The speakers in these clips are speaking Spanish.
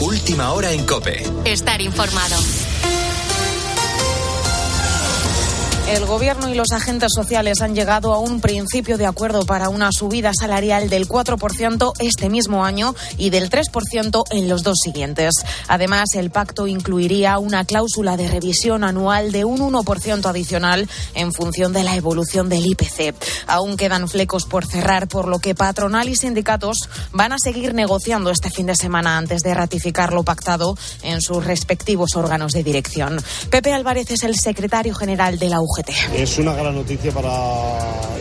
Última hora en Cope. Estar informado. El Gobierno y los agentes sociales han llegado a un principio de acuerdo para una subida salarial del 4% este mismo año y del 3% en los dos siguientes. Además, el pacto incluiría una cláusula de revisión anual de un 1% adicional en función de la evolución del IPC. Aún quedan flecos por cerrar, por lo que patronal y sindicatos van a seguir negociando este fin de semana antes de ratificar lo pactado en sus respectivos órganos de dirección. Pepe Álvarez es el secretario general de la UG. Es una gran noticia para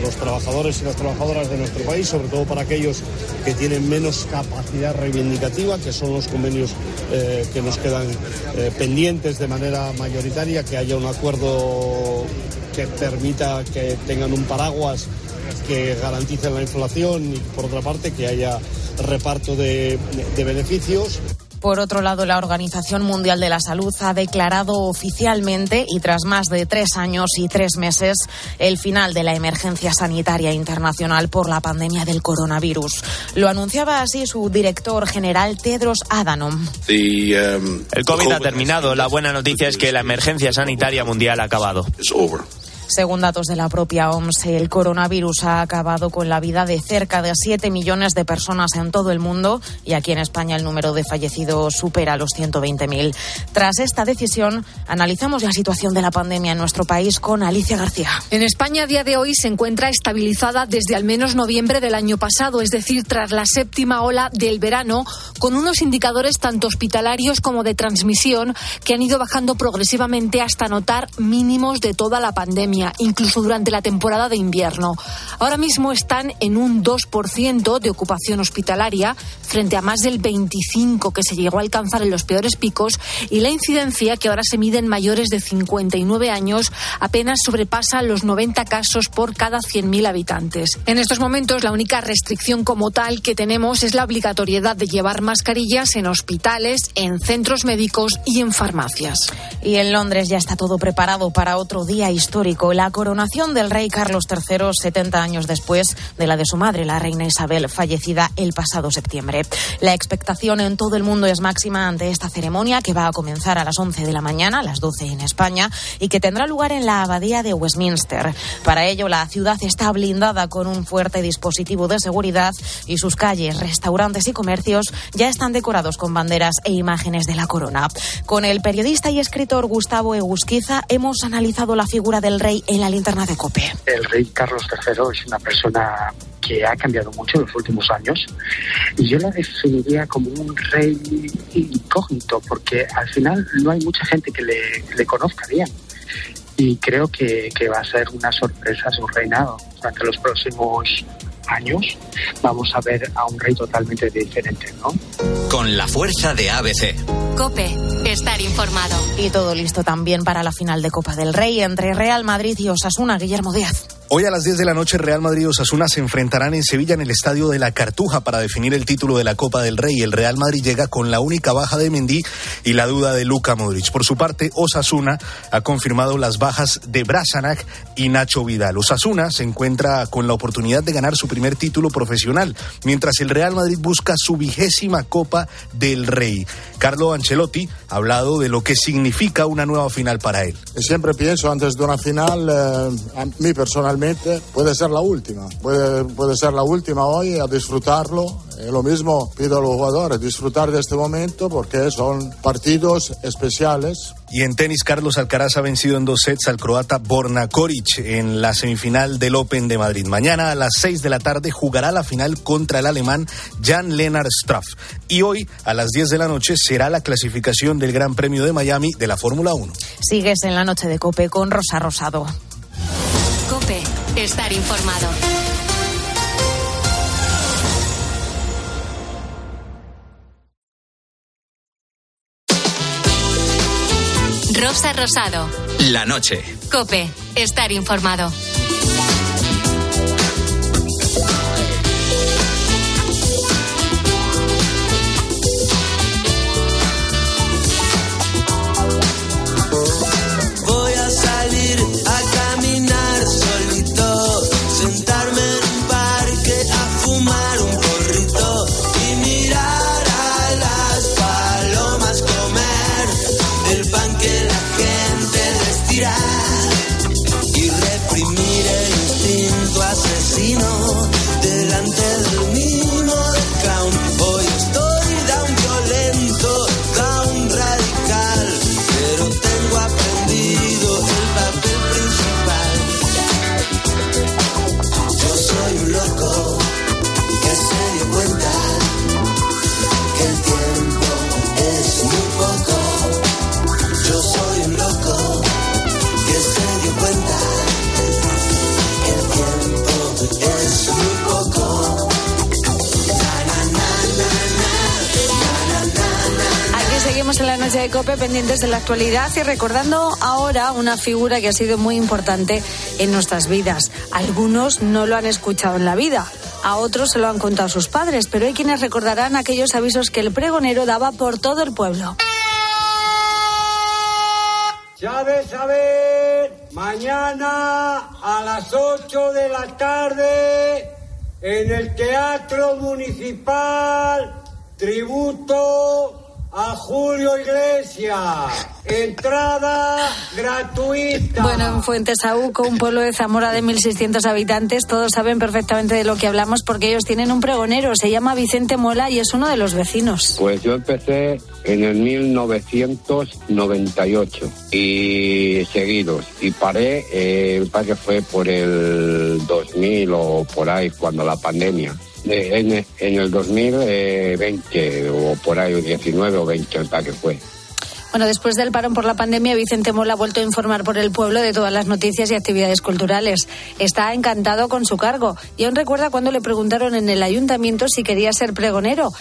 los trabajadores y las trabajadoras de nuestro país, sobre todo para aquellos que tienen menos capacidad reivindicativa, que son los convenios eh, que nos quedan eh, pendientes de manera mayoritaria, que haya un acuerdo que permita que tengan un paraguas que garantice la inflación y por otra parte que haya reparto de, de beneficios. Por otro lado, la Organización Mundial de la Salud ha declarado oficialmente y tras más de tres años y tres meses el final de la emergencia sanitaria internacional por la pandemia del coronavirus. Lo anunciaba así su director general Tedros Adhanom. El COVID ha terminado. La buena noticia es que la emergencia sanitaria mundial ha acabado. Según datos de la propia OMS, el coronavirus ha acabado con la vida de cerca de 7 millones de personas en todo el mundo y aquí en España el número de fallecidos supera los 120.000. Tras esta decisión, analizamos la situación de la pandemia en nuestro país con Alicia García. En España a día de hoy se encuentra estabilizada desde al menos noviembre del año pasado, es decir, tras la séptima ola del verano, con unos indicadores tanto hospitalarios como de transmisión que han ido bajando progresivamente hasta notar mínimos de toda la pandemia incluso durante la temporada de invierno. Ahora mismo están en un 2% de ocupación hospitalaria frente a más del 25% que se llegó a alcanzar en los peores picos y la incidencia, que ahora se mide en mayores de 59 años, apenas sobrepasa los 90 casos por cada 100.000 habitantes. En estos momentos, la única restricción como tal que tenemos es la obligatoriedad de llevar mascarillas en hospitales, en centros médicos y en farmacias. Y en Londres ya está todo preparado para otro día histórico la coronación del rey Carlos III 70 años después de la de su madre, la reina Isabel, fallecida el pasado septiembre. La expectación en todo el mundo es máxima ante esta ceremonia que va a comenzar a las 11 de la mañana, a las 12 en España, y que tendrá lugar en la abadía de Westminster. Para ello, la ciudad está blindada con un fuerte dispositivo de seguridad y sus calles, restaurantes y comercios ya están decorados con banderas e imágenes de la corona. Con el periodista y escritor Gustavo Egusquiza hemos analizado la figura del rey en la linterna de Cope. El rey Carlos III es una persona que ha cambiado mucho en los últimos años y yo la definiría como un rey incógnito porque al final no hay mucha gente que le, conozca bien y creo que, va a ser una sorpresa su reinado durante los próximos años vamos a ver a un rey totalmente diferente, ¿no? Con la fuerza de ABC. Cope, estar informado. Y todo listo también para la final de Copa del Rey entre Real Madrid y Osasuna, Guillermo Díaz. Hoy a las 10 de la noche Real Madrid y Osasuna se enfrentarán en Sevilla en el estadio de la Cartuja para definir el título de la Copa del Rey. El Real Madrid llega con la única baja de Mendy y la duda de Luka Modric. Por su parte, Osasuna ha confirmado las bajas de Brasanac y Nacho Vidal. Osasuna se encuentra con la oportunidad de ganar su primer título profesional, mientras el Real Madrid busca su vigésima Copa del Rey. Carlo Ancelotti ha hablado de lo que significa una nueva final para él. Siempre pienso antes de una final, eh, a mí personalmente, puede ser la última. Puede, puede ser la última hoy, a disfrutarlo. Y lo mismo pido a los jugadores, disfrutar de este momento porque son partidos especiales. Y en tenis, Carlos Alcaraz ha vencido en dos sets al croata Borna Koric en la semifinal del Open de Madrid. Mañana a las 6 de la tarde jugará la final contra el alemán Jan Lennart Straff. Y hoy a las 10 de la noche será la clasificación del Gran Premio de Miami de la Fórmula 1. Sigues en la noche de Cope con Rosa Rosado. Cope, estar informado. Rosa Rosado. La noche. Cope, estar informado. En la noche de Cope pendientes de la actualidad y recordando ahora una figura que ha sido muy importante en nuestras vidas. Algunos no lo han escuchado en la vida, a otros se lo han contado sus padres, pero hay quienes recordarán aquellos avisos que el pregonero daba por todo el pueblo. Ya saber, mañana a las 8 de la tarde en el Teatro Municipal, tributo a Julio Iglesias. Entrada gratuita. Bueno, en Fuentesauco, un pueblo de Zamora de 1.600 habitantes, todos saben perfectamente de lo que hablamos porque ellos tienen un pregonero, se llama Vicente Muela y es uno de los vecinos. Pues yo empecé en el 1998 y seguidos y paré, eh, que fue por el 2000 o por ahí cuando la pandemia en, el 2020 o por ahí, 19 o 20, tal que fue. Bueno, después del parón por la pandemia, Vicente Mola ha vuelto a informar por el pueblo de todas las noticias y actividades culturales. Está encantado con su cargo y aún recuerda cuando le preguntaron en el ayuntamiento si quería ser pregonero.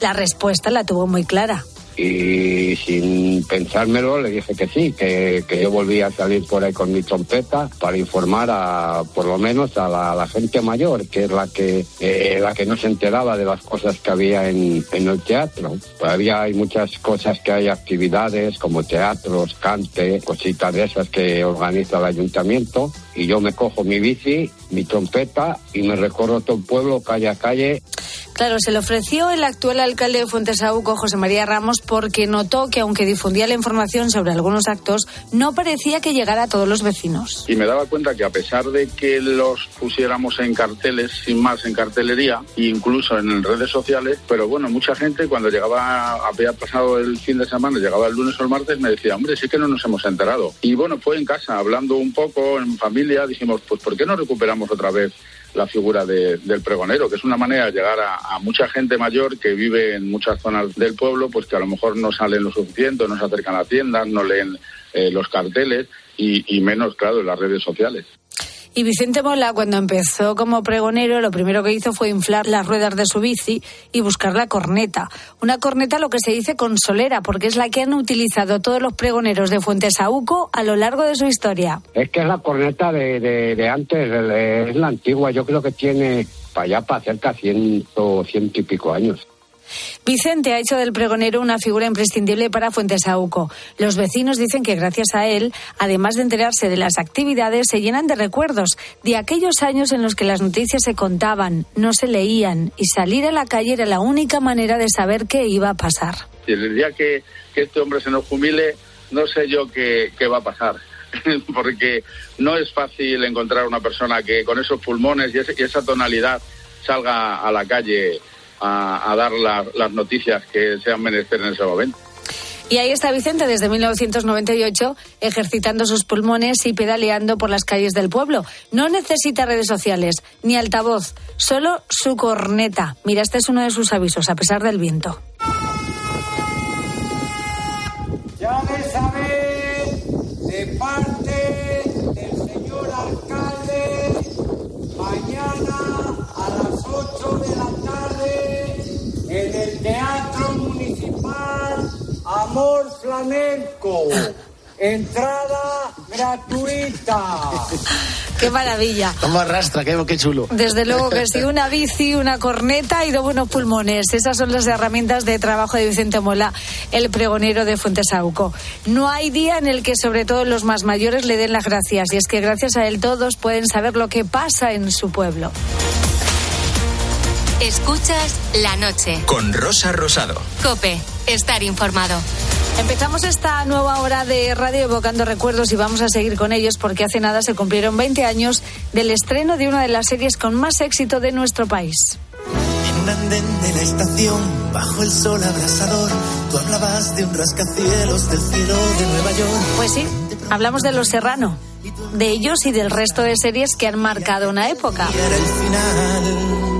La respuesta la tuvo muy clara y sin pensármelo le dije que sí, que, yo volvía a salir por ahí con mi trompeta para informar a, por lo menos a la, gente mayor, que es la que, eh, la que no se enteraba de las cosas que había en, en el teatro. Todavía hay muchas cosas que hay, actividades como teatros, cante, cositas de esas que organiza el ayuntamiento y yo me cojo mi bici, mi trompeta y me recorro todo el pueblo calle a calle. Claro, se le ofreció el actual alcalde de Fuentesauco, José María Ramos, porque notó que aunque difundía la información sobre algunos actos, no parecía que llegara a todos los vecinos. Y me daba cuenta que a pesar de que los pusiéramos en carteles, sin más en cartelería, incluso en redes sociales, pero bueno, mucha gente cuando llegaba, había pasado el fin de semana, llegaba el lunes o el martes, me decía, hombre, sí que no nos hemos enterado. Y bueno, fue en casa, hablando un poco, en familia, dijimos, pues ¿por qué no recuperamos otra vez la figura del pregonero, que es una manera de llegar a, mucha gente mayor que vive en muchas zonas del pueblo, pues que a lo mejor no salen lo suficiente, no se acercan a tiendas, no leen eh, los carteles y, y menos, claro, en las redes sociales. Y Vicente Mola, cuando empezó como pregonero, lo primero que hizo fue inflar las ruedas de su bici y buscar la corneta. Una corneta, lo que se dice consolera, porque es la que han utilizado todos los pregoneros de Fuentesauco a lo largo de su historia. Es que es la corneta de, de, antes, es la antigua, yo creo que tiene para allá, para cerca, ciento, ciento y pico años. Vicente ha hecho del pregonero una figura imprescindible para Fuentesauco. Los vecinos dicen que gracias a él, además de enterarse de las actividades, se llenan de recuerdos de aquellos años en los que las noticias se contaban, no se leían y salir a la calle era la única manera de saber qué iba a pasar. El día que, este hombre se nos jubile, no sé yo qué, va a pasar porque no es fácil encontrar una persona que con esos pulmones y, esa tonalidad salga a la calle a, dar las noticias que sean menester en ese momento. Y ahí está Vicente desde 1998 ejercitando sus pulmones y pedaleando por las calles del pueblo. No necesita redes sociales ni altavoz, solo su corneta. Mira, este es uno de sus avisos a pesar del viento. Ya de Entrada gratuita. Qué maravilla. Como arrastra, qué, qué, chulo. Desde luego que sí, una bici, una corneta y dos buenos pulmones. Esas son las herramientas de trabajo de Vicente Mola, el pregonero de Fuentesauco. No hay día en el que sobre todo los más mayores le den las gracias y es que gracias a él todos pueden saber lo que pasa en su pueblo. Escuchas la noche. Con Rosa Rosado. Cope, estar informado. Empezamos esta nueva hora de radio evocando recuerdos y vamos a seguir con ellos porque hace nada se cumplieron 20 años del estreno de una de las series con más éxito de nuestro país. En un andén de la estación, bajo el sol abrasador, tú hablabas de un rascacielos del cielo de Nueva York. Pues sí, hablamos de Los Serrano, de ellos y del resto de series que han marcado una época. Y era el final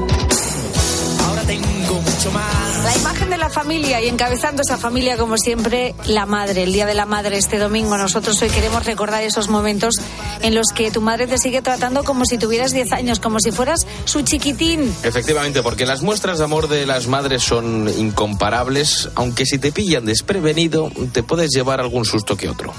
mucho más. La imagen de la familia y encabezando esa familia, como siempre, la madre. El Día de la Madre este domingo. Nosotros hoy queremos recordar esos momentos en los que tu madre te sigue tratando como si tuvieras 10 años, como si fueras su chiquitín. Efectivamente, porque las muestras de amor de las madres son incomparables, aunque si te pillan desprevenido, te puedes llevar algún susto que otro.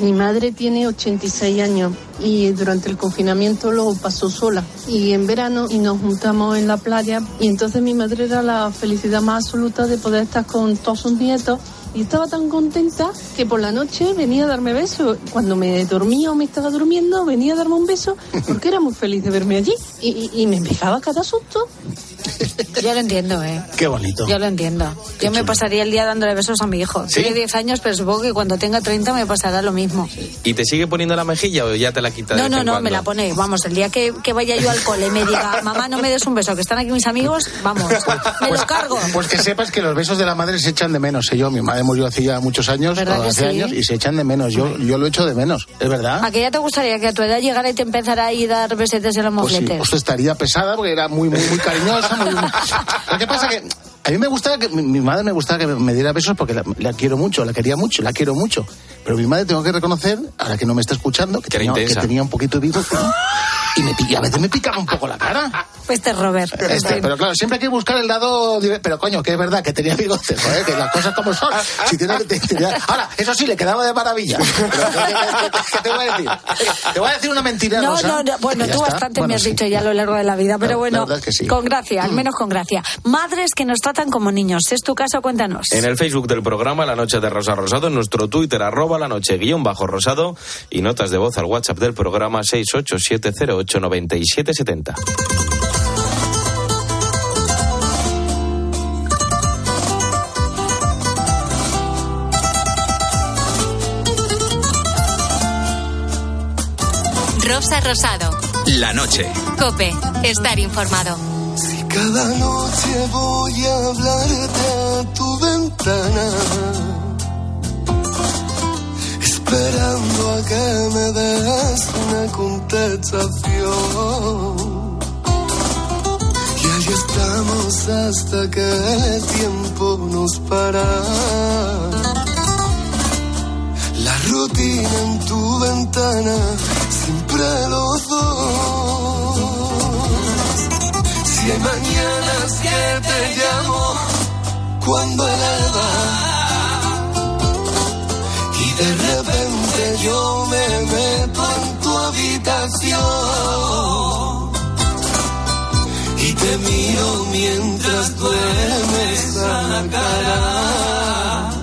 Mi madre tiene 86 años y durante el confinamiento lo pasó sola. Y en verano y nos juntamos en la playa y entonces mi madre era la felicidad más absoluta de poder estar con todos sus nietos. Y estaba tan contenta que por la noche venía a darme besos. Cuando me dormía o me estaba durmiendo, venía a darme un beso porque era muy feliz de verme allí. Y, y- me pegaba cada susto. Yo lo entiendo, ¿eh? Qué bonito. Yo lo entiendo. Yo me pasaría el día dándole besos a mi hijo. ¿Sí? Tiene 10 años, pero supongo que cuando tenga 30 me pasará lo mismo. ¿Y te sigue poniendo la mejilla o ya te la quita de No, vez no, no, cuando? me la pone. Vamos, el día que, que vaya yo al cole y me diga, mamá, no me des un beso, que están aquí mis amigos, vamos, me lo cargo. Pues que sepas que los besos de la madre se echan de menos. ¿eh? Yo, mi madre murió hace ya muchos años, ¿Verdad o que hace sí? años, y se echan de menos. Yo, yo lo echo de menos, ¿es verdad? ¿A que ya te gustaría que a tu edad llegara y te empezara a ir a dar besetes en los Pues sí, mofletes? pues estaría pesada porque era muy, muy, muy cariñosa. Lo que pasa que a mí me gustaba que mi, madre me gustaba que me, diera besos porque la, la quiero mucho, la quería mucho, la quiero mucho. Pero mi madre tengo que reconocer, ahora que no me está escuchando, que, tenía, que intensa. tenía un poquito de bigote y, me, y a veces me picaba un poco la cara. Este es Robert. Este, pero claro, siempre hay que buscar el lado. Pero coño, que es verdad que tenía bigote, joder, que las cosas como son. Si tiene, te- te- ahora, eso sí, le quedaba de maravilla. Pero, ¿qué, te voy a decir? Te voy a decir una mentira. No, Rosa. no, no, bueno, tú está. bastante Bueno, me has sí. dicho ya a lo largo de la vida, pero La- bueno, verdad es que sí. con gracia, al menos con gracia. Madres que nos tratan como niños, ¿es tu caso? Cuéntanos. En el Facebook del programa La Noche de Rosa Rosado, en nuestro Twitter, arroba la noche guion bajo rosado y notas de voz al WhatsApp del programa 687089770. Rosa Rosado. La noche. Cope. Estar informado. Cada noche voy a hablarte a tu ventana, esperando a que me des una contestación. Y ahí estamos hasta que el tiempo nos para. La rutina en tu ventana, siempre los dos. Si hay mañanas que te llamo cuando el alba miro mientras duermes a la cara.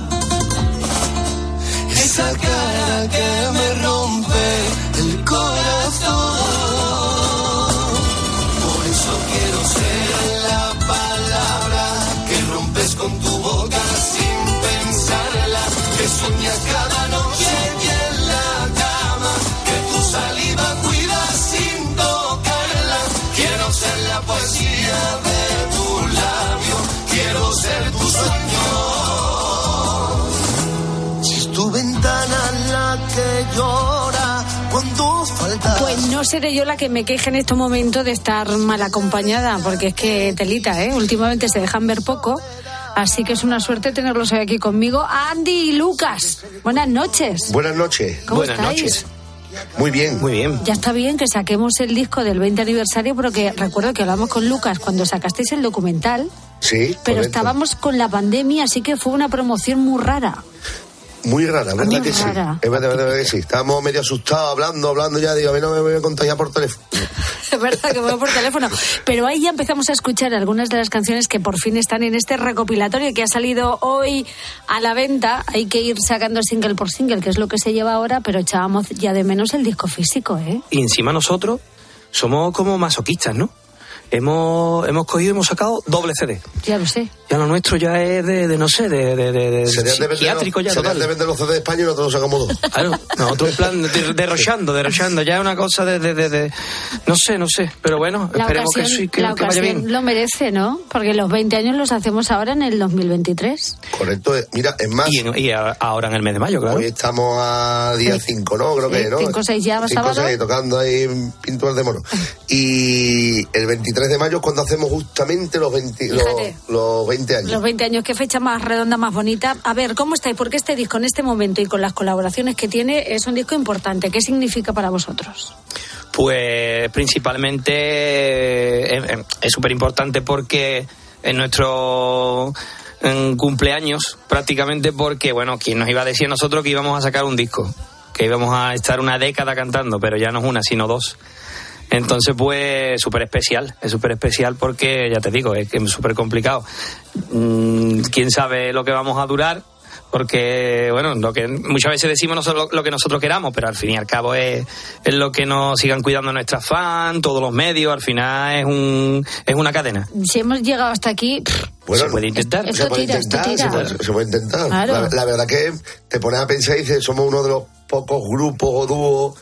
Seré yo la que me queje en este momento de estar mal acompañada, porque es que telita, ¿eh? Últimamente se dejan ver poco, así que es una suerte tenerlos hoy aquí conmigo. Andy y Lucas, buenas noches. Buenas noches. ¿Cómo Buenas estáis? noches. Muy bien. Muy bien. Ya está bien que saquemos el disco del 20 aniversario, porque recuerdo que hablamos con Lucas cuando sacasteis el documental, Sí. pero correcto. estábamos con la pandemia, así que fue una promoción muy rara. Muy rara, ¿verdad Muy que rara. sí? Es verdad, verdad que sí. Estábamos medio asustados, hablando, hablando ya. Digo, a mí no me voy a contagiar por teléfono. Es verdad que fue por teléfono. Pero ahí ya empezamos a escuchar algunas de las canciones que por fin están en este recopilatorio que ha salido hoy a la venta. Hay que ir sacando single por single, que es lo que se lleva ahora, pero echábamos ya de menos el disco físico, ¿eh? Y encima nosotros somos como masoquistas, ¿no? Hemos, hemos cogido y hemos sacado doble CD. Ya lo sé. Ya lo nuestro ya es de, de no sé, de, de, de, de de psiquiátrico los, ya serían total. de vender los CD de España y nosotros los sacamos dos. Claro, nosotros en plan de- derrochando, derrochando, ya es una cosa de, de, de, de- no sé, no sé, pero bueno, La esperemos ocasión, que sí, que, la que vaya bien. lo merece, ¿no? Porque los 20 años los hacemos ahora en el 2023. Correcto. eh, Mira, es más. Y, en- y ahora en el mes de mayo, claro. Hoy estamos a día 5, ¿no? Creo que, Sí, ¿no? cinco, seis ya, Cinco, sábado. seis, tocando ahí pinturas de mono. Y el 23 23 de mayo es cuando hacemos justamente los 20, los, Fíjate. los 20 años. Los 20 años, qué fecha más redonda, más bonita. A ver, ¿cómo estáis? Porque este disco en este momento y con las colaboraciones que tiene es un disco importante. ¿Qué significa para vosotros? Pues principalmente eh, eh, es súper importante porque en nuestro en cumpleaños prácticamente porque, bueno, ¿quién nos iba a decir a nosotros que íbamos a sacar un disco? Que íbamos a estar una década cantando, pero ya no es una, sino dos. Entonces, pues, súper especial. Es súper especial porque, ya te digo, es que es súper complicado. Mm, ¿Quién sabe lo que vamos a durar? Porque, bueno, lo que muchas veces decimos nosotros lo, lo que nosotros queramos, pero al fin y al cabo es, es lo que nos sigan cuidando nuestras fans, todos los medios, al final es un es una cadena. Si hemos llegado hasta aquí, Bueno, se puede intentar. Esto se puede tira, esto intentar, tira. Se, puede, se puede intentar. Claro. La, la verdad que te pones a pensar y dices, somos uno de los pocos grupos o dúos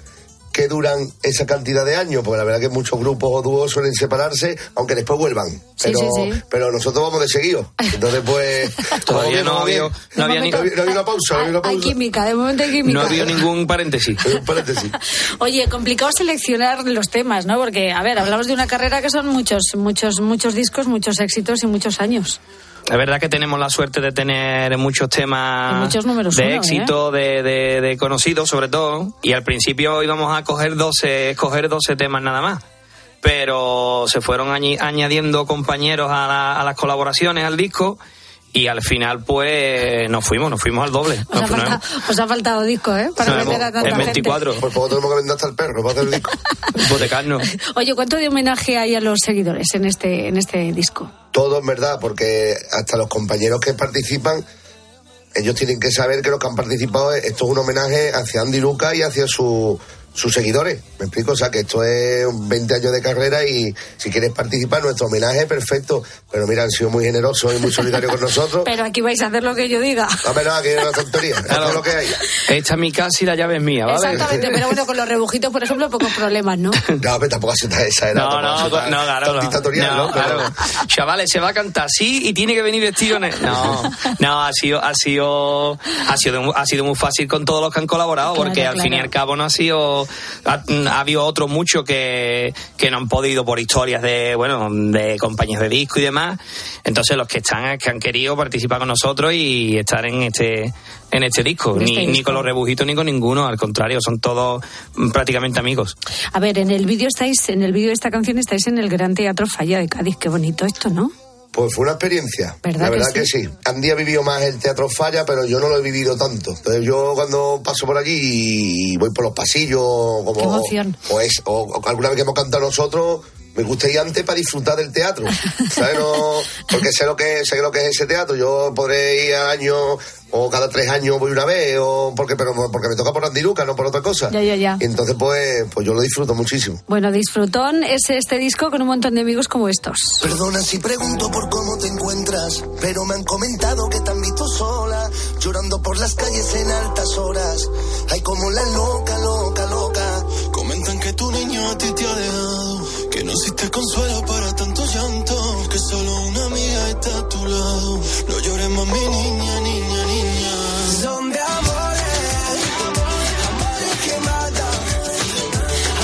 que duran esa cantidad de años, porque la verdad que muchos grupos o dúos suelen separarse, aunque después vuelvan. Pero, sí, sí. pero nosotros vamos de seguido. Entonces, pues. Todavía no había- no había ni- No había- había una pausa, no había una hay química, de momento hay química. No ha habido ningún paréntesis. Un paréntesis. Oye, complicado seleccionar los temas, ¿no? Porque, a ver, hablamos de una carrera que son muchos, muchos, muchos discos, muchos éxitos y muchos años. Es verdad que tenemos la suerte de tener muchos temas muchos de uno, ¿eh? éxito, de, de- de conocidos sobre todo, y al principio íbamos a coger 12, escoger 12 temas nada más. Pero se fueron añadiendo compañeros a, la- a las colaboraciones al disco y al final pues nos fuimos, nos fuimos al doble. Os ha, Nos faltado, os ha faltado disco, ¿eh? Para meter a tanta en gente. 24, Por poco tenemos que vender hasta el perro para hacer el disco. hipotecarnos. Oye, ¿cuánto de homenaje hay a los seguidores en este, en este disco? Todo en verdad, porque hasta los compañeros que participan, ellos tienen que saber que los que han participado, esto es un homenaje hacia Andy Luca y hacia su- sus seguidores. ¿Me explico? O sea, que esto es 20 años de carrera y si quieres participar, nuestro homenaje, perfecto. Pero mira, han sido muy generosos y muy solidarios con nosotros. Pero aquí vais a hacer lo que yo diga. Dame nada, que es una tontería. Es lo que hay. Esta es mi casa y la llave es mía, ¿vale? Exactamente, pero bueno, con los rebujitos, por ejemplo, pocos problemas, ¿no? No, pero tampoco se está exagerado. No, no, no, claro, no. dictatorial, No, ¿no? Pero- claro. Chavales, se va a cantar así y tiene que venir vestido. en- No, no, ha sido, ha sido, ha sido, ha sido muy fácil con todos los que han colaborado, Claro, porque al fin y claro. al cabo no ha sido, ha, ha habido otros muchos que, que no han podido por historias de, bueno, de compañías de disco y demás. Entonces los que están, que han querido participar con nosotros y estar en este, en este disco. Ni, este ni con los rebujitos ni con ninguno, al contrario, son todos mm, prácticamente amigos. A ver, en el vídeo estáis, en el vídeo de esta canción estáis en el Gran Teatro Falla de Cádiz. Qué bonito esto, ¿no? Pues fue una experiencia. ¿Verdad la verdad que sí? sí? Andy ha vivido más el teatro falla, pero yo no lo he vivido tanto. Entonces yo cuando paso por allí y voy por los pasillos, como, Qué emoción. O, es, o, o alguna vez que hemos cantado nosotros, me gusta ir antes para disfrutar del teatro. ¿sabes? No- porque sé lo que sé lo que es ese teatro. Yo podré ir al año o cada tres años voy una vez, o porque, pero porque me toca por Andy Luca, no por otra cosa. Ya, ya, ya. Y entonces pues, pues yo lo disfruto muchísimo. Bueno, disfrutón es este disco con un montón de amigos como estos. Perdona si pregunto por cómo te encuentras, pero me han comentado que te han visto sola, llorando por las calles en altas horas. Ay, como la loca, loca, loca. Comentan que tu niño a ti te ha dejado, que no existe consuelo para tanto llanto, que solo una amiga está a tu lado. No llores más, mi niña, niña, niña. Son de amores, amores que matan,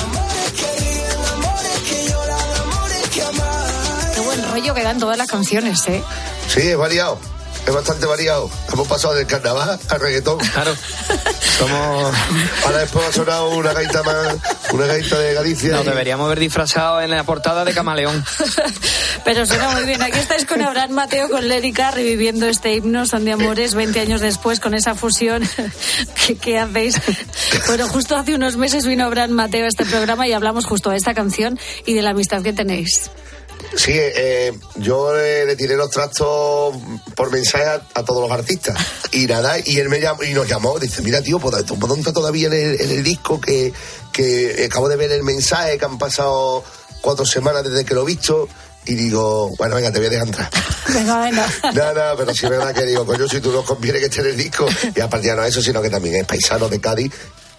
amores que ríen, amores que lloran, amores que aman. Qué buen rollo que dan todas las canciones, ¿eh? Sí, es variado. Es bastante variado. Hemos pasado del carnaval al reggaetón. Claro. Somos. Ahora después ha sonado una gaita más, una gaita de Galicia. Nos y- deberíamos haber disfrazado en la portada de Camaleón. Pero suena muy bien. Aquí estáis con Abraham Mateo, con Lérica, reviviendo este himno, Son de Amores, 20 años después, con esa fusión que, que hacéis. Bueno, justo hace unos meses vino Abraham Mateo a este programa y hablamos justo de esta canción y de la amistad que tenéis. Sí, eh, yo le tiré los trastos por mensaje a, a todos los artistas. Y nada, y él me llamó y nos llamó. Dice, mira, tío, ¿por dónde está todavía en el, en el disco? Que, que acabo de ver el mensaje, que han pasado cuatro semanas desde que lo he visto. Y digo, bueno, venga, te voy a dejar entrar. Venga, venga. No, no, pero sí es verdad que digo, coño, si tú nos conviene que esté en el disco. Y aparte ya no eso, sino que también es paisano de Cádiz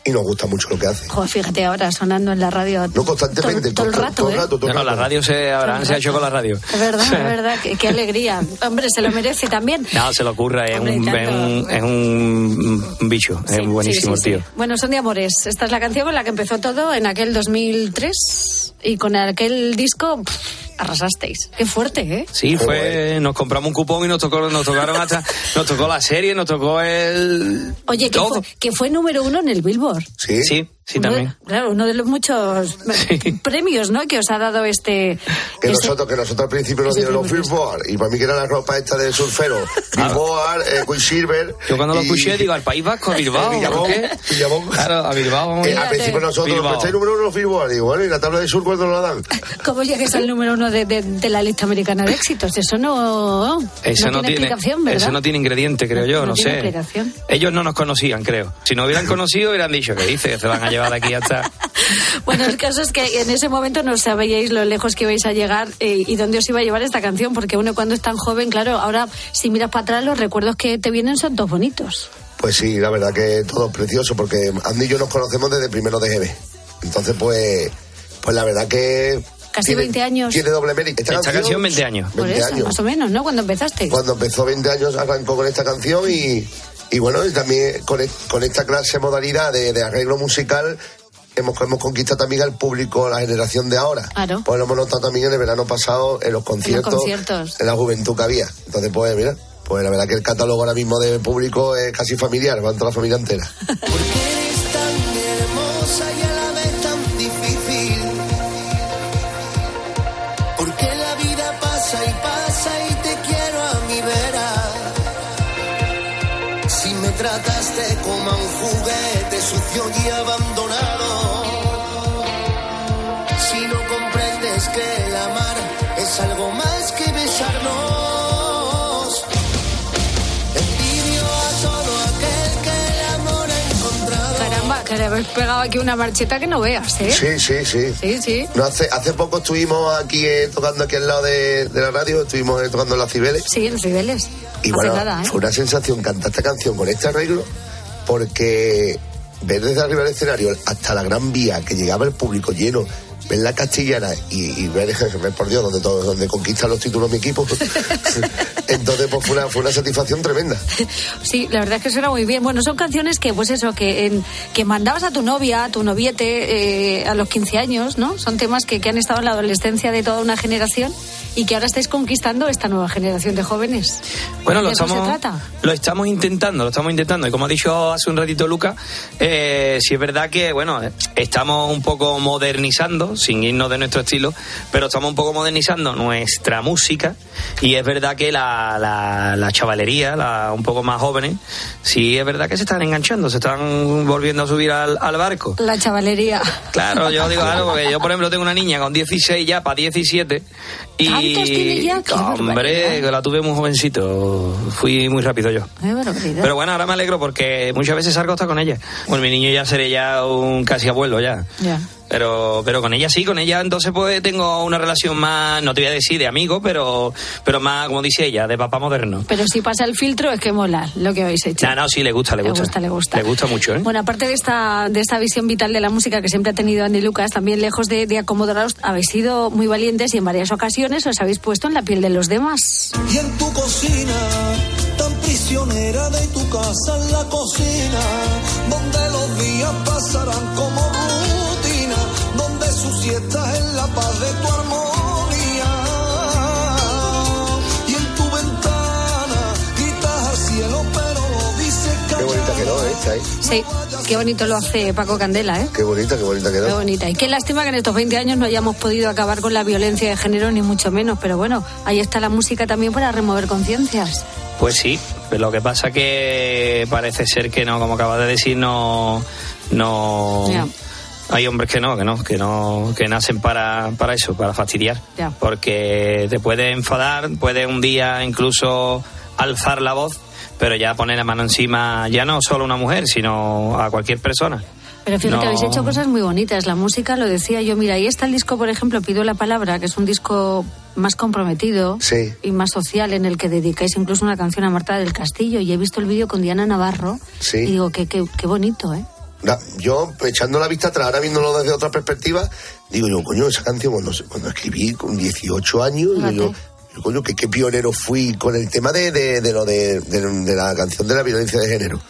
y nos gusta mucho lo que hace. Joder, fíjate ahora sonando en la radio. No constantemente, todo, todo el rato, todo el ¿eh? rato, todo el No, rato. la radio se, Abraham se ha hecho con la radio. Es verdad, es verdad. Qué, qué alegría. Hombre, se lo merece también. No, se lo ocurra, es Hombre, un, es un, es un un bicho, Sí, es buenísimo sí, sí, el tío. sí. Bueno, Son de Amores. Esta es la canción con la que empezó todo en aquel 2003. Y con aquel disco pff, arrasasteis. Qué fuerte, ¿eh? Sí, fue, nos compramos un cupón y nos tocó, nos tocaron hasta, nos tocó la serie, nos tocó el Oye, que todo. fue, que fue número uno en el Billboard. Sí, sí, sí Uno también. claro, uno de los muchos premios, ¿no? Que os ha dado este. Que este- nosotros, que nosotros al principio nos dieron los Billboard y para mí que era la ropa esta de surfero. Billboard, eh, Quicksilver. Yo cuando lo y- escuché digo, al País Vasco, a Bilbao, Villamón, ¿por qué? Villamón. Claro, a Bilbao vamos a Eh, al principio nosotros, Bilbao. pues estáis número uno los Billboard. Digo, bueno, ¿y la tabla de sur cuándo nos la dan? ¿Cómo llegues al número uno de, de- de la lista americana de éxitos? Eso no, Eso no, no, tiene, tiene, explicación, ¿verdad? eso no tiene ingrediente, creo yo, no, tiene sé. Ellos no nos conocían, creo. Si nos hubieran conocido, hubieran dicho, ¿qué dice? Que se van a llevar aquí hasta... Bueno, el caso es que en ese momento no sabíais lo lejos que ibais a llegar eh, y dónde os iba a llevar esta canción, porque uno cuando es tan joven, claro, ahora si miras para atrás, los recuerdos que te vienen son todos bonitos. Pues sí, la verdad que todo es precioso porque Andy y yo nos conocemos desde primero de GB. Entonces, pues, pues la verdad que. Casi tiene- 20 años. Tiene doble mérito. Esta, Esta canción 20 años. Por 20 eso, años. más o menos, ¿no? Cuando empezaste. Cuando empezó 20 años arrancó con esta canción y, y bueno, también con, e- con esta clase modalidad de, de arreglo musical hemos, hemos conquistado también al público, la generación de ahora. Claro. Pues lo hemos notado también en el verano pasado en los conciertos, conciertos. en la juventud que había. Entonces, pues mira, pues la verdad que el catálogo ahora mismo de público es casi familiar, va toda la familia entera. habéis pegado aquí una marcheta que no veas, ¿eh? Sí, sí, sí. Sí, sí. No, hace, hace poco estuvimos aquí eh, tocando aquí al lado de, de la radio, estuvimos eh, tocando las Cibeles. Sí, en Cibeles. Y Hace bueno, nada, ¿eh? fue una sensación cantar esta canción con este arreglo, porque ver desde arriba del escenario hasta la gran vía que llegaba el público lleno, ver la castellana y, y ver, ver, por Dios, donde, todo, donde conquistan los títulos mi equipo. Entonces, pues fue una, fue una satisfacción tremenda. Sí, la verdad es que suena muy bien. Bueno, son canciones que, pues eso, que, en- que mandabas a tu novia, a tu noviete, eh, a los 15 años, ¿no? Son temas que, que han estado en la adolescencia de toda una generación y que ahora estáis conquistando esta nueva generación de jóvenes. Bueno, lo ¿De eso estamos, se trata? lo estamos intentando, lo estamos intentando. Y como ha dicho hace un ratito Luca, eh, sí es verdad que, bueno, estamos un poco modernizando, sin irnos de nuestro estilo, pero estamos un poco modernizando nuestra música. Y es verdad que la, la, la chavalería, la, un poco más jóvenes, sí es verdad que se están enganchando, se están volviendo a subir al, al barco. La chavalería. Claro, yo digo claro, porque yo, por ejemplo, tengo una niña con 16 ya, para 17. Y, ¿Tantos tiene ya? ¡Qué hombre, la tuve muy jovencito. Fui muy rápido yo. Pero bueno, ahora me alegro porque muchas veces salgo hasta con ella. Bueno, mi niño ya seré ya un casi abuelo ya. Ya. Pero, pero con ella sí, con ella entonces pues tengo una relación más, no te voy a decir de amigo, pero, pero más, como dice ella, de papá moderno. Pero si pasa el filtro es que mola lo que habéis hecho. No, no, sí, le gusta, le Le gusta. le gusta. Le gusta mucho, ¿eh? Bueno, aparte de esta, de esta visión vital de la música que siempre ha tenido Andy Lucas, también lejos de, de acomodaros, habéis sido muy valientes y en varias ocasiones os habéis puesto en la piel de los demás. Y en tu cocina, tan prisionera de tu casa en la cocina, donde los días pasarán como donde su siesta es la paz de tu armonía. Y en tu ventana gritas al cielo, pero lo dices Qué bonita quedó esta, ¿eh? Sí, qué bonito lo hace Paco Candela, ¿eh? Qué bonita, qué bonita Qué quedó. bonita. Y qué lástima que en estos 20 años no hayamos podido acabar con la violencia de género, ni mucho menos. Pero bueno, ahí está la música también para remover conciencias. Pues sí, pero lo que pasa que parece ser que no, como acabas de decir, no, no. Hay hombres que no, que no, que no, que nacen para, para eso, para fastidiar, Ya. porque te puede enfadar, puede un día incluso alzar la voz, pero ya poner la mano encima, ya no solo a una mujer, sino a cualquier persona. Pero fíjate, No. habéis hecho cosas muy bonitas. La música, lo decía yo, mira, ahí está el disco, por ejemplo, Pido la Palabra, que es un disco más comprometido Sí. y más social, en el que dedicáis incluso una canción a Marta del Castillo. Y he visto el vídeo con Diana Navarro Sí. y digo, qué, qué, qué bonito, ¿eh? Yo, echando la vista atrás, ahora viéndolo desde otra perspectiva, digo yo, coño, esa canción cuando, cuando escribí con 18 años, digo yo, yo, coño, que qué pionero fui con el tema de, de, de lo de, de, de la canción de la violencia de género.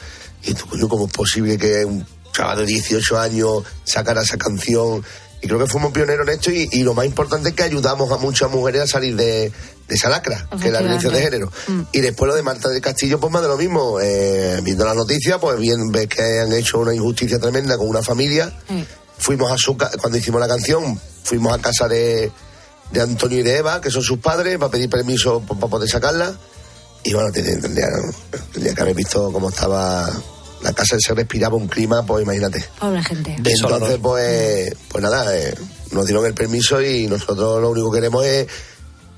Y tú, coño, ¿cómo es posible que un chaval de 18 años sacara esa canción y creo que fuimos pioneros en esto y, y lo más importante es que ayudamos a muchas mujeres a salir de, de esa lacra, que es la violencia de género. Y después lo de Marta del Castillo, pues más de lo mismo. Eh, viendo las noticias, pues bien ves que han hecho una injusticia tremenda con una familia. Fuimos a su cuando hicimos la canción, fuimos a casa de, de Antonio y de Eva, que son sus padres, para pedir permiso pa- para poder sacarla. Y bueno, tendría, tendría que haber visto cómo estaba la casa, se respiraba un clima, pues imagínate. Pobre gente. Entonces, pues, pues nada, eh, nos dieron el permiso y nosotros lo único que queremos es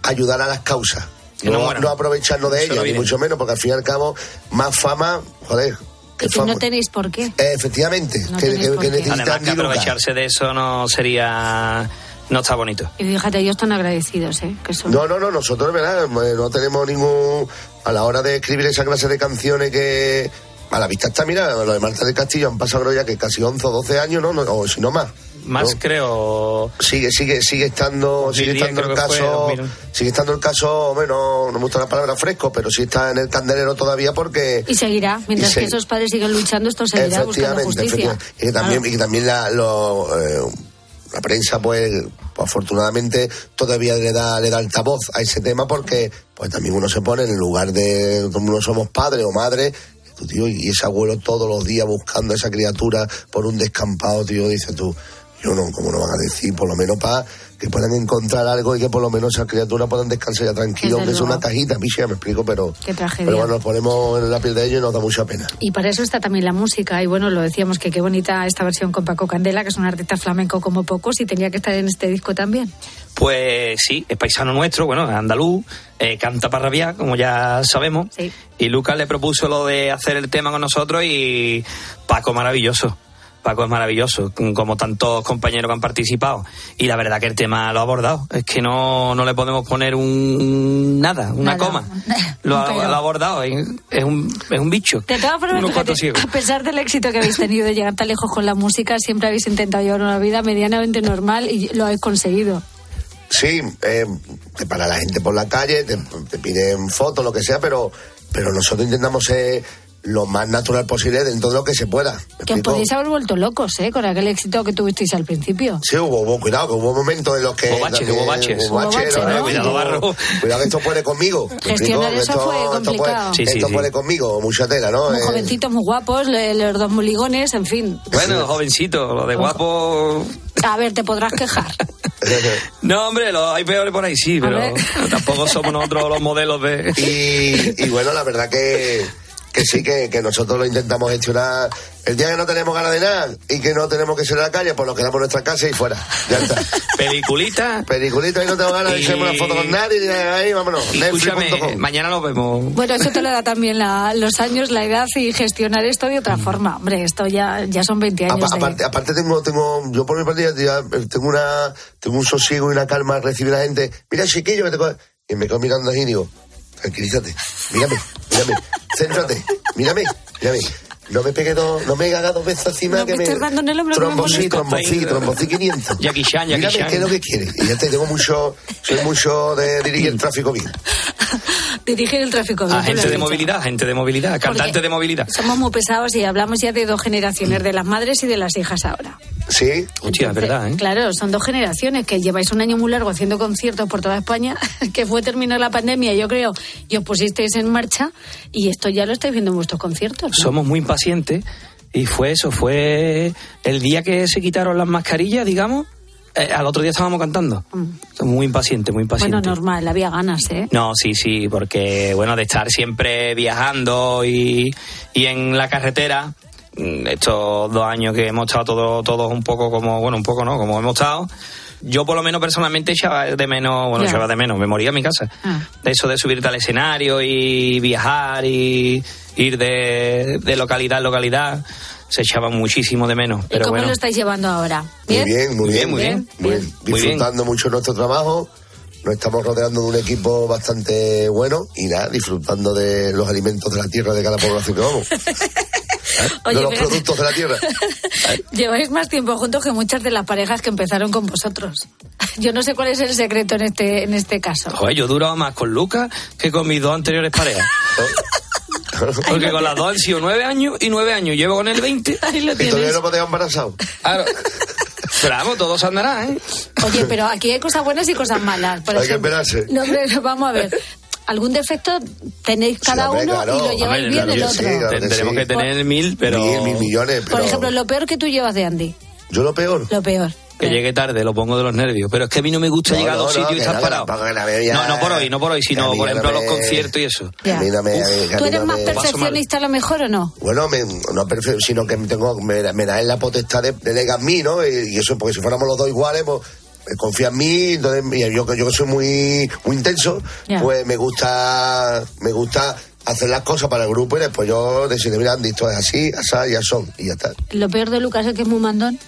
ayudar a las causas. Que no No, mueran. no aprovecharnos de ellas, ni mucho menos, porque al fin y al cabo, más fama, joder, que fama. no tenéis por qué. Eh, efectivamente, No que, que- por que qué. necesitan Además que aprovecharse de eso no sería... No está bonito. Y fíjate, ellos están agradecidos, ¿eh? Que son... No, no, no, nosotros, ¿verdad? Eh, No tenemos ningún. A la hora de escribir esa clase de canciones que. A la vista está, mira, lo de Marta del Castillo han pasado ya que casi 11 o 12 años, ¿no? No, o si no más. Más ¿no? creo... Sigue, sigue, sigue estando, sigue 2010 estando el fue, caso, 2000. sigue estando el caso, bueno, no me gusta la palabra fresco, pero sí está en el candelero todavía porque Y seguirá. Mientras Y se- que esos padres siguen luchando, esto seguirá buscando efectivamente, justicia. efectivamente. Y que también, y que también la, lo, eh, la prensa, pues, pues, afortunadamente todavía le da, le da altavoz a ese tema porque pues también uno se pone en el lugar de como uno somos padres o madres. Tío, y ese abuelo todos los días buscando a esa criatura por un descampado, tío, dice tú, yo no, como no van a decir, por lo menos para que puedan encontrar algo y que por lo menos esas criaturas puedan descansar ya tranquilo, Desde aunque es una cajita, piche, ya me explico, pero, Qué tragedia. pero bueno, nos ponemos en la piel de ellos y nos da mucha pena. Y para eso está también la música. Y bueno, lo decíamos que qué bonita esta versión con Paco Candela, que es un artista flamenco como pocos, y tenía que estar en este disco también. Pues sí, es paisano nuestro, bueno, es andaluz, eh, canta para rabiar, como ya sabemos. Y Lucas le propuso lo de hacer el tema con nosotros y Paco maravilloso. Paco es maravilloso, como tantos compañeros que han participado. Y la verdad que el tema lo ha abordado. Es que no, no le podemos poner un nada, una Nada. coma. Lo ha, Pero- lo ha abordado. Es, es un, es un bicho. De todas formas, Unos cuatro fíjate, ciegos. a pesar del éxito que habéis tenido de llegar tan lejos con la música, siempre habéis intentado llevar una vida medianamente normal y lo habéis conseguido. Sí, eh, te para la gente por la calle, te, te piden fotos, lo que sea, pero, pero nosotros intentamos ser lo más natural posible dentro de lo que se pueda. ¿Me Que os explico? podéis haber vuelto locos, ¿eh? Con aquel éxito que tuvisteis al principio. Sí, hubo, hubo, cuidado, que hubo momentos en los que... Hubo baches, los hubo baches. hubo baches, ¿no? ¿no? Cuidado, Barro. Cuidado que esto puede conmigo. ¿me Gestionar explico? eso Esto- fue esto puede- complicado. Sí, sí, esto sí. puede conmigo, mucha tela, ¿no? Muy Eh, jovencitos, muy guapos, los dos muligones, en fin. Bueno, jovencito, lo de guapo. A ver, te podrás quejar. No, hombre, lo, hay peores por ahí, sí, pero tampoco somos nosotros los modelos de. y, y bueno, la verdad que, que sí, que, que nosotros lo intentamos gestionar. El día que no tenemos ganas de nada y que no tenemos que salir a la calle, pues nos quedamos en nuestra casa y fuera. Ya está. Peliculita. Peliculita y no tengo ganas de hacerme una foto con nadie. y ahí, vámonos. Escúchame, Netflix.com. mañana nos vemos. Bueno, eso te lo da también la- los años, la edad y gestionar esto de otra forma. Hombre, esto ya, ya son 20 años. De- aparte, aparte tengo, tengo, yo por mi parte ya tengo una, tengo un sosiego y una calma al recibir a la gente. Mira, chiquillo, que te co-". Y me quedo mirando así y digo, tranquilízate, mírame, mírame, céntrate, mírame, mírame. No me pegue dos, no me haga dos veces encima No que me me. estés dando en el hombro Trombosí, trombosí, trombosí 500. Jackie Chan, Jackie Chan. qué es lo que quiere. Y ya te tengo mucho, soy mucho de dirigir el tráfico bien. Dirigir el tráfico. bien, Agente has de movilidad, agente de movilidad, cantante de movilidad. Somos muy pesados y hablamos ya de dos generaciones, de las madres y de las hijas ahora. Sí. Hostia, es verdad, ¿eh? Claro, son dos generaciones que lleváis un año muy largo haciendo conciertos por toda España, que fue terminar la pandemia, yo creo, y os pusisteis en marcha, y esto ya lo estáis viendo en vuestros conciertos. ¿no? Somos muy impacientes y fue eso, fue el día que se quitaron las mascarillas, digamos, eh, al otro día estábamos cantando. Somos muy impacientes, muy Bueno, impacientes. normal, había ganas, ¿eh? No, sí, sí, porque bueno, de estar siempre viajando y, y en la carretera, mm, estos dos años que hemos estado todos, todos un poco como, bueno, un poco no, como hemos estado, yo por lo menos personalmente echaba de menos, bueno, echaba de menos, me moría en mi casa. Ah. De eso de subirte al escenario y viajar y ir de, de localidad en localidad, se echaba muchísimo de menos. ¿Y Pero cómo bueno, lo estáis llevando ahora? Muy bien, muy bien, muy bien. Muy bien. Disfrutando mucho nuestro trabajo. Nos estamos rodeando de un equipo bastante bueno y nada, disfrutando de los alimentos de la tierra de cada población que vamos. Oye, de los fíjate. productos de la tierra. Lleváis más tiempo juntos que muchas de las parejas que empezaron con vosotros. Yo no sé cuál es el secreto en este, en este caso. joder, yo duraba más con Lucas que con mis dos anteriores parejas. Porque con las dos han sido nueve años y nueve años. Llevo con el 20. Ahí lo Y todavía no me he embarazado. Claro. Pero vamos, todos andará, ¿eh? Oye, pero aquí hay cosas buenas y cosas malas. Por Hay que ejemplo, esperarse. No, pero vamos a ver. ¿Algún defecto tenéis cada hombre, uno claro. y lo lleváis Hombre, bien claro el que otro? sí, claro que Tendremos sí. que tener mil, pero... Mil, mil millones. Por ejemplo, lo peor que tú llevas de Andy. Yo lo peor. Lo peor. Que llegue tarde, lo pongo de los nervios. Pero es que a mí no me gusta No, llegar a no, sitios y estar no, parado. No, no por hoy, no por hoy, a sino, por ejemplo, a los conciertos y eso. Ya. A mí no me- a a ¿Tú eres más me- perfeccionista a lo mejor o no? Bueno, me, no sino que tengo, me, me da en la potestad de delegar en mí, ¿no? Y, y eso, porque si fuéramos los dos iguales, pues confía en mí, entonces yo, yo que soy muy, muy intenso, pues me gusta, me gusta hacer las cosas para el grupo y después yo decirle, mira, Andy, esto es así, así, ya son, y ya está. Lo peor de Lucas es que es muy mandón.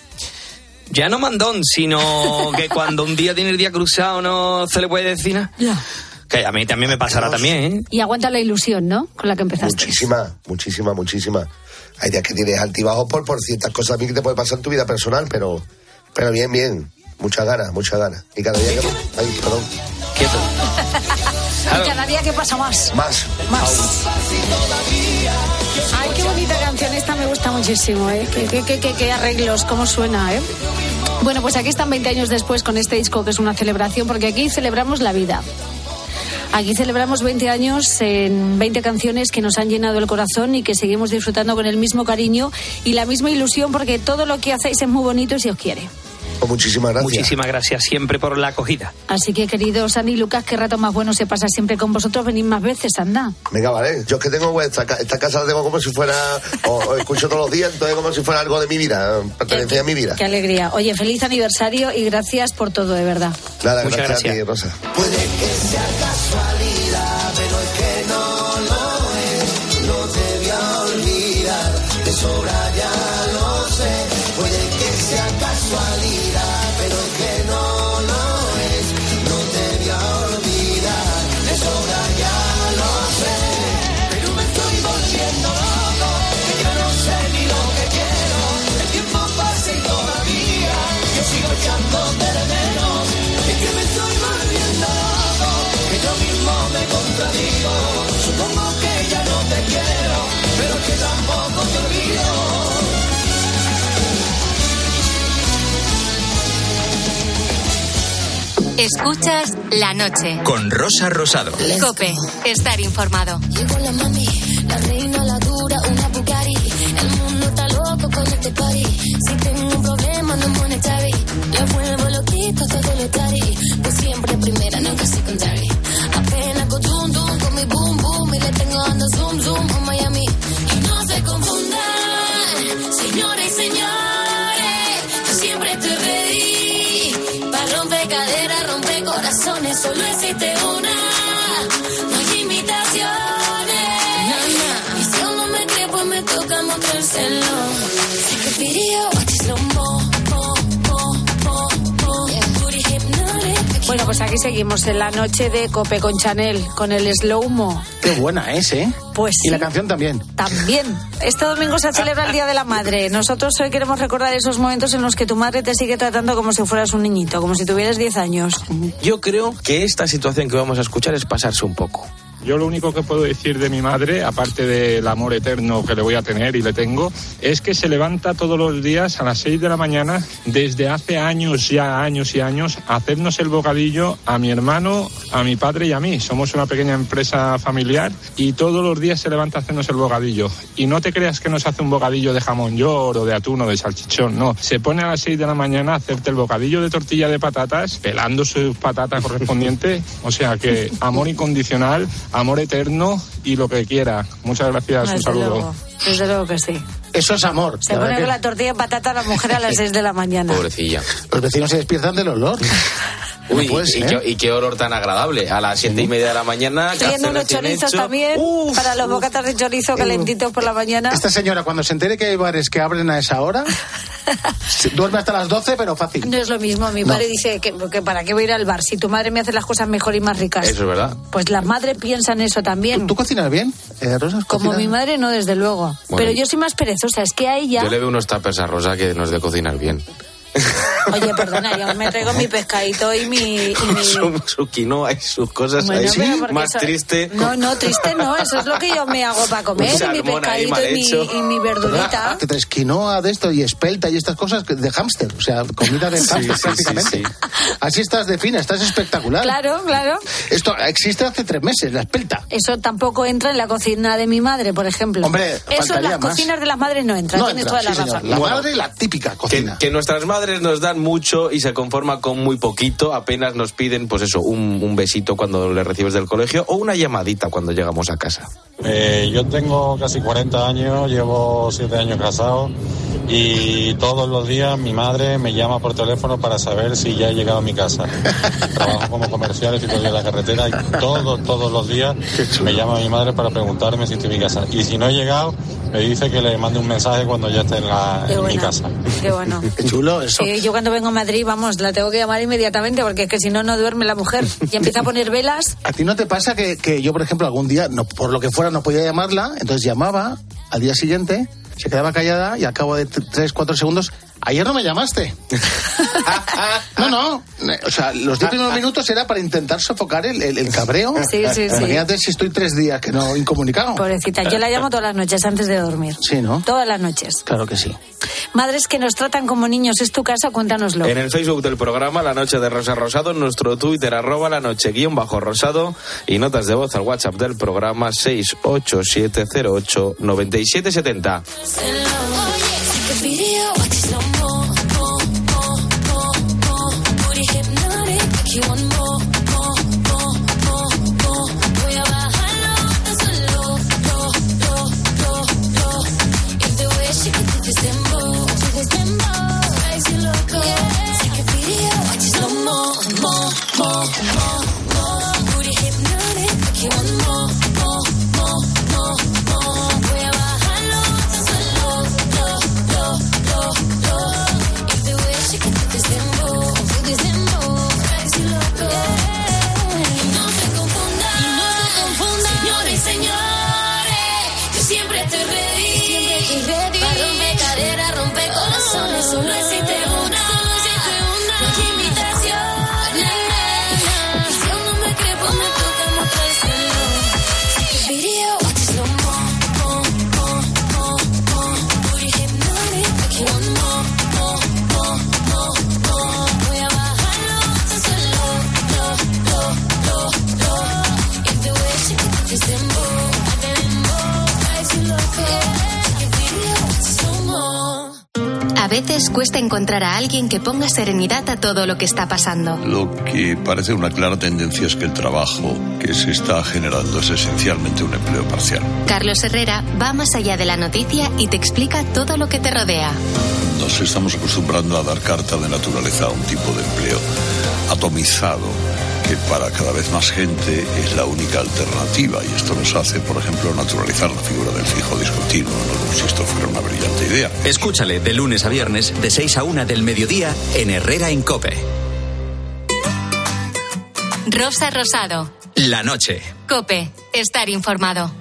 Ya no mandón, sino que cuando un día tiene el día cruzado no se le puede decir nada. Ya. Que a mí también me pasará también, ¿eh? Y aguanta la ilusión, ¿no? Con la que empezaste. Muchísima, muchísima, muchísima. Hay días que tienes altibajos por, por ciertas cosas a mí que te puede pasar en tu vida personal, pero, pero bien, bien. Muchas ganas, muchas ganas. Y cada día que... Ay, perdón. Quieto. Y cada día que pasa más. Más. Más. Ay, qué bonita canción. Esta me gusta muchísimo, ¿eh? Qué, qué, qué, qué- qué arreglos, cómo suena, ¿eh? Bueno, pues aquí están 20 años después con este disco que es una celebración, porque aquí celebramos la vida. Aquí celebramos 20 años en 20 canciones que nos han llenado el corazón y que seguimos disfrutando con el mismo cariño y la misma ilusión porque todo lo que hacéis es muy bonito y se os quiere. Pues muchísimas gracias. Muchísimas gracias siempre por la acogida. Así que, queridos Andy y Lucas, qué rato más bueno se pasa siempre con vosotros. Venid más veces, anda. Venga, vale. Yo es que tengo esta, ca- esta casa la tengo como si fuera, o, o escucho todos los días, entonces como si fuera algo de mi vida, pertenece a mi vida. Qué alegría. Oye, feliz aniversario y gracias por todo, de verdad. Nada, Muchas gracias, a ti. Rosa. Puede que sea casualidad, pero es que no lo Escuchas la noche. Con Rosa Rosado. Cope, estar informado. Llegó la mami, la reina, la dura, una Bugatti. El mundo está loco con este party. Si tengo un problema, no monetary. Seguimos en la noche de Cope con Chanel, con el slow-mo. Qué buena es, ¿eh? Pues Y la canción también. También. Este domingo se celebra el Día de la Madre. Nosotros hoy queremos recordar esos momentos en los que tu madre te sigue tratando como si fueras un niñito, como si tuvieras 10 años. Yo creo que esta situación que vamos a escuchar es pasarse un poco. Yo lo único que puedo decir de mi madre, aparte del amor eterno que le voy a tener y le tengo, es que se levanta todos los días a las 6 de la mañana, desde hace años, ya años y años, hacernos el bocadillo a mi hermano, a mi padre y a mí. Somos una pequeña empresa familiar y todos los días se levanta a hacernos el bocadillo. Y no te creas que nos hace un bocadillo de jamón york o de atún o de salchichón, no. Se pone a las 6 de la mañana a hacerte el bocadillo de tortilla de patatas, pelando su patata correspondiente. O sea que amor incondicional, amor eterno y lo que quiera. Muchas gracias, un saludo. luego, desde luego que sí. Eso es amor. Se pone con la tortilla de patata a la mujer a las 6 de la mañana. Pobrecilla. Los vecinos se despiertan del olor. Uy, No puede y, ser. qué, y qué olor tan agradable. A las siete y media de la mañana, Friendo unos chorizos hecho. también, para los bocatas de chorizo calentitos por la mañana. Esta señora, cuando se entere que hay bares que abren a esa hora, duerme hasta las 12, pero fácil. No es lo mismo. Mi No. padre dice que, que para qué voy a ir al bar si tu madre me hace las cosas mejor y más ricas. Eso es verdad. Pues las madres piensan eso también. ¿Tú cocinas bien, eh, Rosa? Como ¿Cocinas? mi madre, no, desde luego. Bueno, Pero yo soy más perezosa. Es que a ella. Yo le veo unos tapers a Rosa que nos de cocinar bien. Oye, perdona, yo me traigo mi pescadito y mi... Y mi... su, su quinoa y sus cosas Bueno, ahí. Más eso- triste. No, no, triste no, eso es lo que yo me hago para comer, Un y mi pescadito y mi, y mi verdurita. Que traes quinoa de esto y espelta y estas cosas que- de hámster. O sea, comida de Sí, hámster sí, prácticamente. sí, Así estás de fina, estás espectacular. Claro, claro. Esto existe hace tres meses, la espelta. Eso tampoco entra en la cocina de mi madre, por ejemplo. Hombre, Eso en las más. cocinas de las madres no entra, No tienes entra, toda la sí, razón. La Bueno. madre, la típica Que, cocina. que nuestras madres nos dan mucho y se conforma con muy poquito, apenas nos piden, pues eso, un, un besito cuando le recibes del colegio o una llamadita cuando llegamos a casa. Eh, yo tengo casi 40 años, llevo 7 años casado y todos los días mi madre me llama por teléfono para saber si ya he llegado a mi casa. Trabajo como comercial, estoy en la carretera y todos, todos los días me llama mi madre para preguntarme si estoy en mi casa. Y si no he llegado, me dice que le mande un mensaje cuando ya esté en, la, Qué en mi casa. Qué bueno. Qué chulo eso. Sí, yo cuando vengo a Madrid, vamos, la tengo que llamar inmediatamente porque es que si no, no duerme la mujer. Y empieza a poner velas. ¿A ti no te pasa que, que yo, por ejemplo, algún día, no, por lo que fuera, no podía llamarla? Entonces llamaba al día siguiente, se quedaba callada y al cabo de tres, cuatro segundos, ayer no me llamaste. no, no. O sea, los diez primeros minutos era para intentar sofocar el, el- el cabreo. Sí, sí, sí. Imagínate si estoy tres días que no incomunicado. Pobrecita, yo la llamo todas las noches antes de dormir. Sí, ¿no? Todas las noches. Claro que sí. Madres que nos tratan como niños, ¿es tu casa? Cuéntanoslo. En el Facebook del programa La Noche de Rosa Rosado, en nuestro Twitter arroba la noche guion bajo rosado y notas de voz al WhatsApp del programa 687089770. Ready. Para romper caderas, Cuesta encontrar a alguien que ponga serenidad a todo lo que está pasando. Lo que parece una clara tendencia es que el trabajo que se está generando es esencialmente un empleo parcial. Carlos Herrera va más allá de la noticia y te explica todo lo que te rodea. Nos estamos acostumbrando a dar carta de naturaleza a un tipo de empleo atomizado que para cada vez más gente es la única alternativa y esto nos hace, por ejemplo, naturalizar la figura del fijo discontinuo, ¿no? como si esto fuera una brillante idea. Escúchale de lunes a viernes de 6 a 1 del mediodía en Herrera en Cope. Rosa Rosado. La noche. Cope. Estar informado.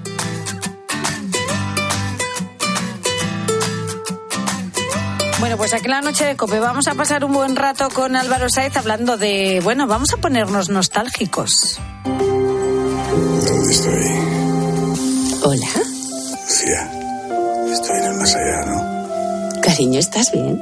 Bueno, pues aquí en la noche de Cope vamos a pasar un buen rato con Álvaro Saez hablando de, bueno, vamos a ponernos nostálgicos. ¿Dónde estoy? Hola, Lucía, estoy en el más allá, ¿no? cariño, ¿estás bien?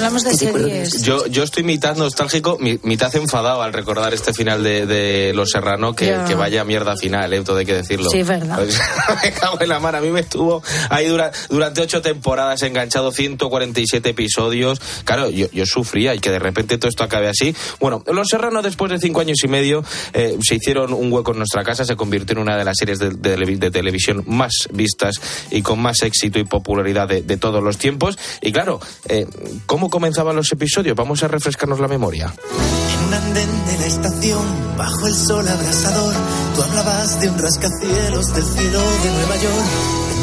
Hablamos de series. Yo, yo estoy mitad nostálgico, mi- mitad enfadado al recordar este final de, de Los Serrano, que, que vaya mierda final, ¿eh? todo hay que decirlo. Sí, verdad. Me cago en la mar, a mí me estuvo ahí dura- durante ocho temporadas enganchado, 147 episodios. Claro, yo, yo sufría y que de repente todo esto acabe así. Bueno, Los Serrano después de cinco años y medio eh, se hicieron un hueco en nuestra casa, se convirtió en una de las series de, de de televisión más vistas y con más éxito y popularidad de, de todos los tiempos. Y claro, eh, ¿cómo comenzaban los episodios? Vamos a refrescarnos la memoria. En un andén de la estación, bajo el sol abrasador, tú hablabas de un rascacielos del cielo de Nueva York.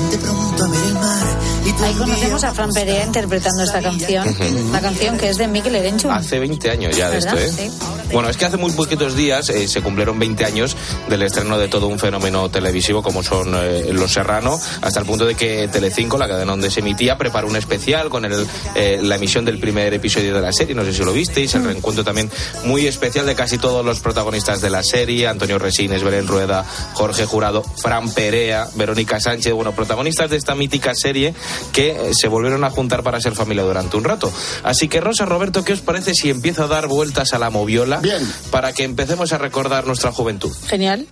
Ahí conocemos a Fran Perea interpretando esta canción, Ujú. la canción que es de Mikel Erenchun. Hace 20 años ya de esto, ¿Verdad? ¿eh? Sí. Bueno, es que hace muy poquitos días eh, se cumplieron 20 años del estreno de todo un fenómeno televisivo como son eh, Los Serrano, hasta el punto de que Telecinco, la cadena donde se emitía, preparó un especial con el, eh, la emisión del primer episodio de la serie. No sé si lo visteis, el reencuentro también muy especial de casi todos los protagonistas de la serie: Antonio Resines, Belén Rueda, Jorge Jurado, Fran Perea, Verónica Sánchez. Bueno, protagonistas de esta mítica serie que eh, se volvieron a juntar para ser familia durante un rato. Así que, Rosa Roberto, ¿qué os parece si empiezo a dar vueltas a la moviola para que empecemos a recordar nuestra juventud? Genial.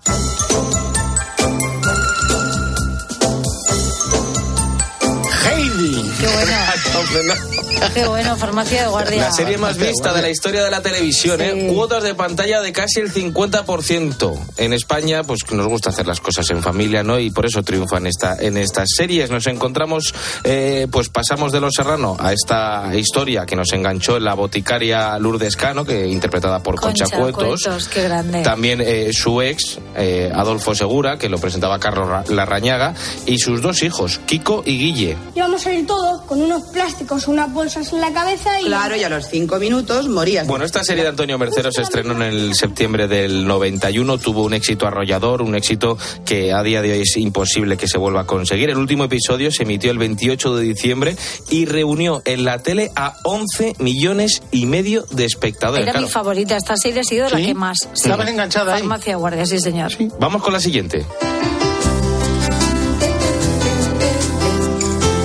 Heidi. Qué bueno. Qué bueno, farmacia de guardia. La serie más vista de la historia de la televisión, ¿eh? Cuotas de pantalla de casi el 50%. En España, pues nos gusta hacer las cosas en familia, ¿no? Y por eso triunfan esta, en estas series. Nos encontramos, eh, pues pasamos de Los Serrano a esta historia que nos enganchó en la boticaria Lourdes Cano, que interpretada por Concha, Cuetos. Cuetos, qué grande. También eh, su ex, eh, Adolfo Segura, que lo presentaba Carlos Ra- Larrañaga, y sus dos hijos, Kiko y Guille. Íbamos a ir todos con unos plásticos, unas bolsas en la cabeza y... Claro, y a los cinco minutos morías. Bueno, esta serie de Antonio Mercero se estrenó en el septiembre del 91, tuvo un éxito arrollador, un éxito que a día de hoy es imposible que se vuelva a conseguir. El último episodio se emitió el 28 de diciembre y reunió en la tele a 11 millones y medio de espectadores. Era Claro. mi favorita, esta serie ha sido la ¿Sí? que más. Estabas enganchada ahí. Farmacia guardia, sí, señor. Vamos con la siguiente.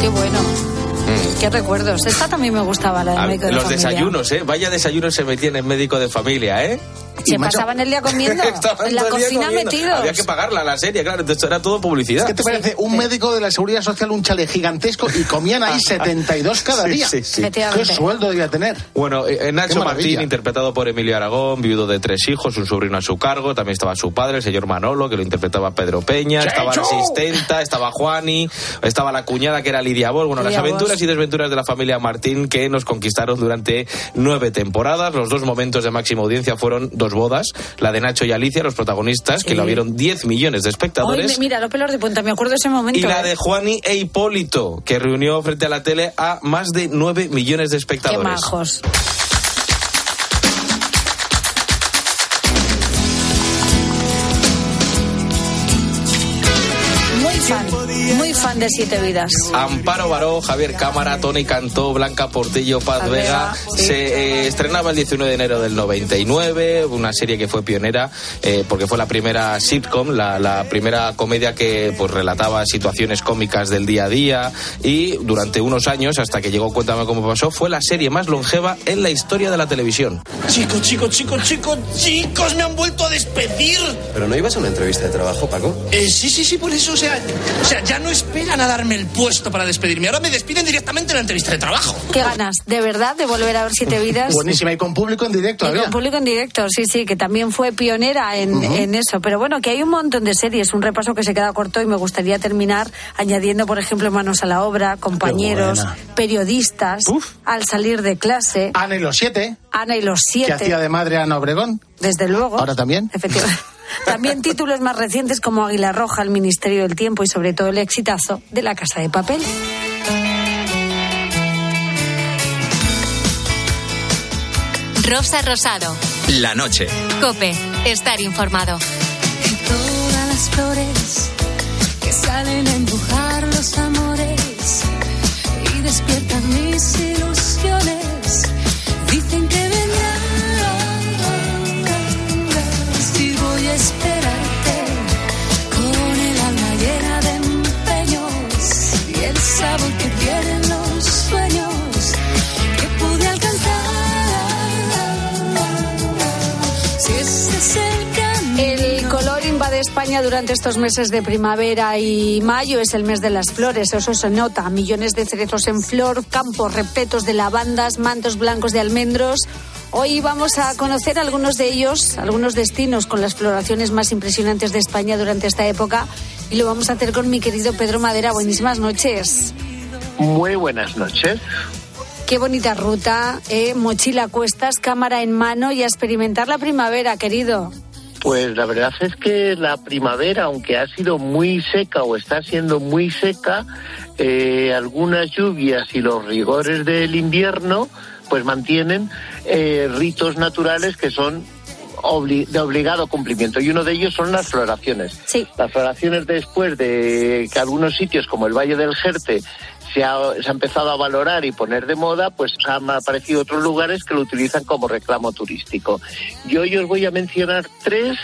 Qué bueno. Qué recuerdos. Esta también me gustaba, la del médico de los familia. desayunos, ¿eh? Vaya desayunos se metían en médico de familia, ¿eh? Se pasaban el día comiendo. En la cocina comiendo. metidos. Había que pagarla la serie, claro, entonces era todo publicidad. ¿Qué te parece? Un médico de la Seguridad Social, un chale gigantesco y comían ahí 72 cada Sí, día. sí, sí. ¿Qué sueldo debía tener? Bueno, eh, eh, Nacho. Martín, interpretado por Emilio Aragón, viudo de tres hijos, un sobrino a su cargo, también estaba su padre, el señor Manolo, que lo interpretaba Pedro Peña, estaba la asistenta, estaba Juani, estaba la cuñada, que era Lidia Bol, bueno, Lidia las aventuras Bosch. y desventuras de la familia Martín que nos conquistaron durante nueve temporadas. Los dos momentos de máxima audiencia fueron dos bodas, la de Nacho y Alicia, los protagonistas, que lo vieron 10 millones de Hoy, espectadores. mira, los pelos de punta, me acuerdo de ese momento. Y la ¿eh? de Juani e Hipólito, que reunió frente a la tele a más de 9 millones de Qué espectadores. majos. De Siete Vidas. Amparo Baró, Javier Cámara, Tony Cantó, Blanca Portillo, Paz Vega. Vega, sí. Se eh, estrenaba el 19 de enero del 99, una serie que fue pionera eh, porque fue la primera sitcom, la, la primera comedia que pues relataba situaciones cómicas del día a día y durante unos años, hasta que llegó Cuéntame cómo pasó, fue la serie más longeva en la historia de la televisión. Chicos, chicos, chicos, chicos, chicos, me han vuelto a despedir. ¿Pero no ibas a una entrevista de trabajo, Paco? Eh, sí, sí, sí, por eso, o sea, o sea, ya no esperan a darme el puesto para despedirme. Ahora me despiden directamente en la entrevista de trabajo. Qué ganas, de verdad, de volver a ver Siete Vidas. Buenísima, y con público en directo. Y con público en directo, sí, sí, que también fue pionera en, en eso. Pero bueno, que hay un montón de series, un repaso que se queda corto y me gustaría terminar añadiendo, por ejemplo, Manos a la Obra, compañeros, buena. periodistas, al salir de clase, Ana y los siete, Ana y los que hacía siete, de madre Ana Obregón. desde luego. Ahora también. Efectivamente. También títulos más recientes como Águila Roja, El Ministerio del Tiempo y sobre todo el exitazo de La Casa de Papel. Rosa Rosado. La noche. Cope. Estar informado. Todas las flores que salen a España durante estos meses de primavera y mayo. Es el mes de las flores, eso se nota. Millones de cerezos en flor, campos repletos de lavandas, mantos blancos de almendros. Hoy vamos a conocer algunos de ellos, algunos destinos con las floraciones más impresionantes de España durante esta época. Y lo vamos a hacer con mi querido Pedro Madera. Buenísimas noches. Muy buenas noches. Qué bonita ruta, ¿eh? mochila a cuestas, cámara en mano y a experimentar la primavera, querido. Pues la verdad es que la primavera, aunque ha sido muy seca o está siendo muy seca, eh, algunas lluvias y los rigores del invierno pues mantienen eh, ritos naturales que son obli- de obligado cumplimiento y uno de ellos son las floraciones. Las floraciones después de que algunos sitios como el Valle del Jerte se ha, se ha empezado a valorar y poner de moda, pues han aparecido otros lugares que lo utilizan como reclamo turístico. Yo hoy os voy a mencionar tres,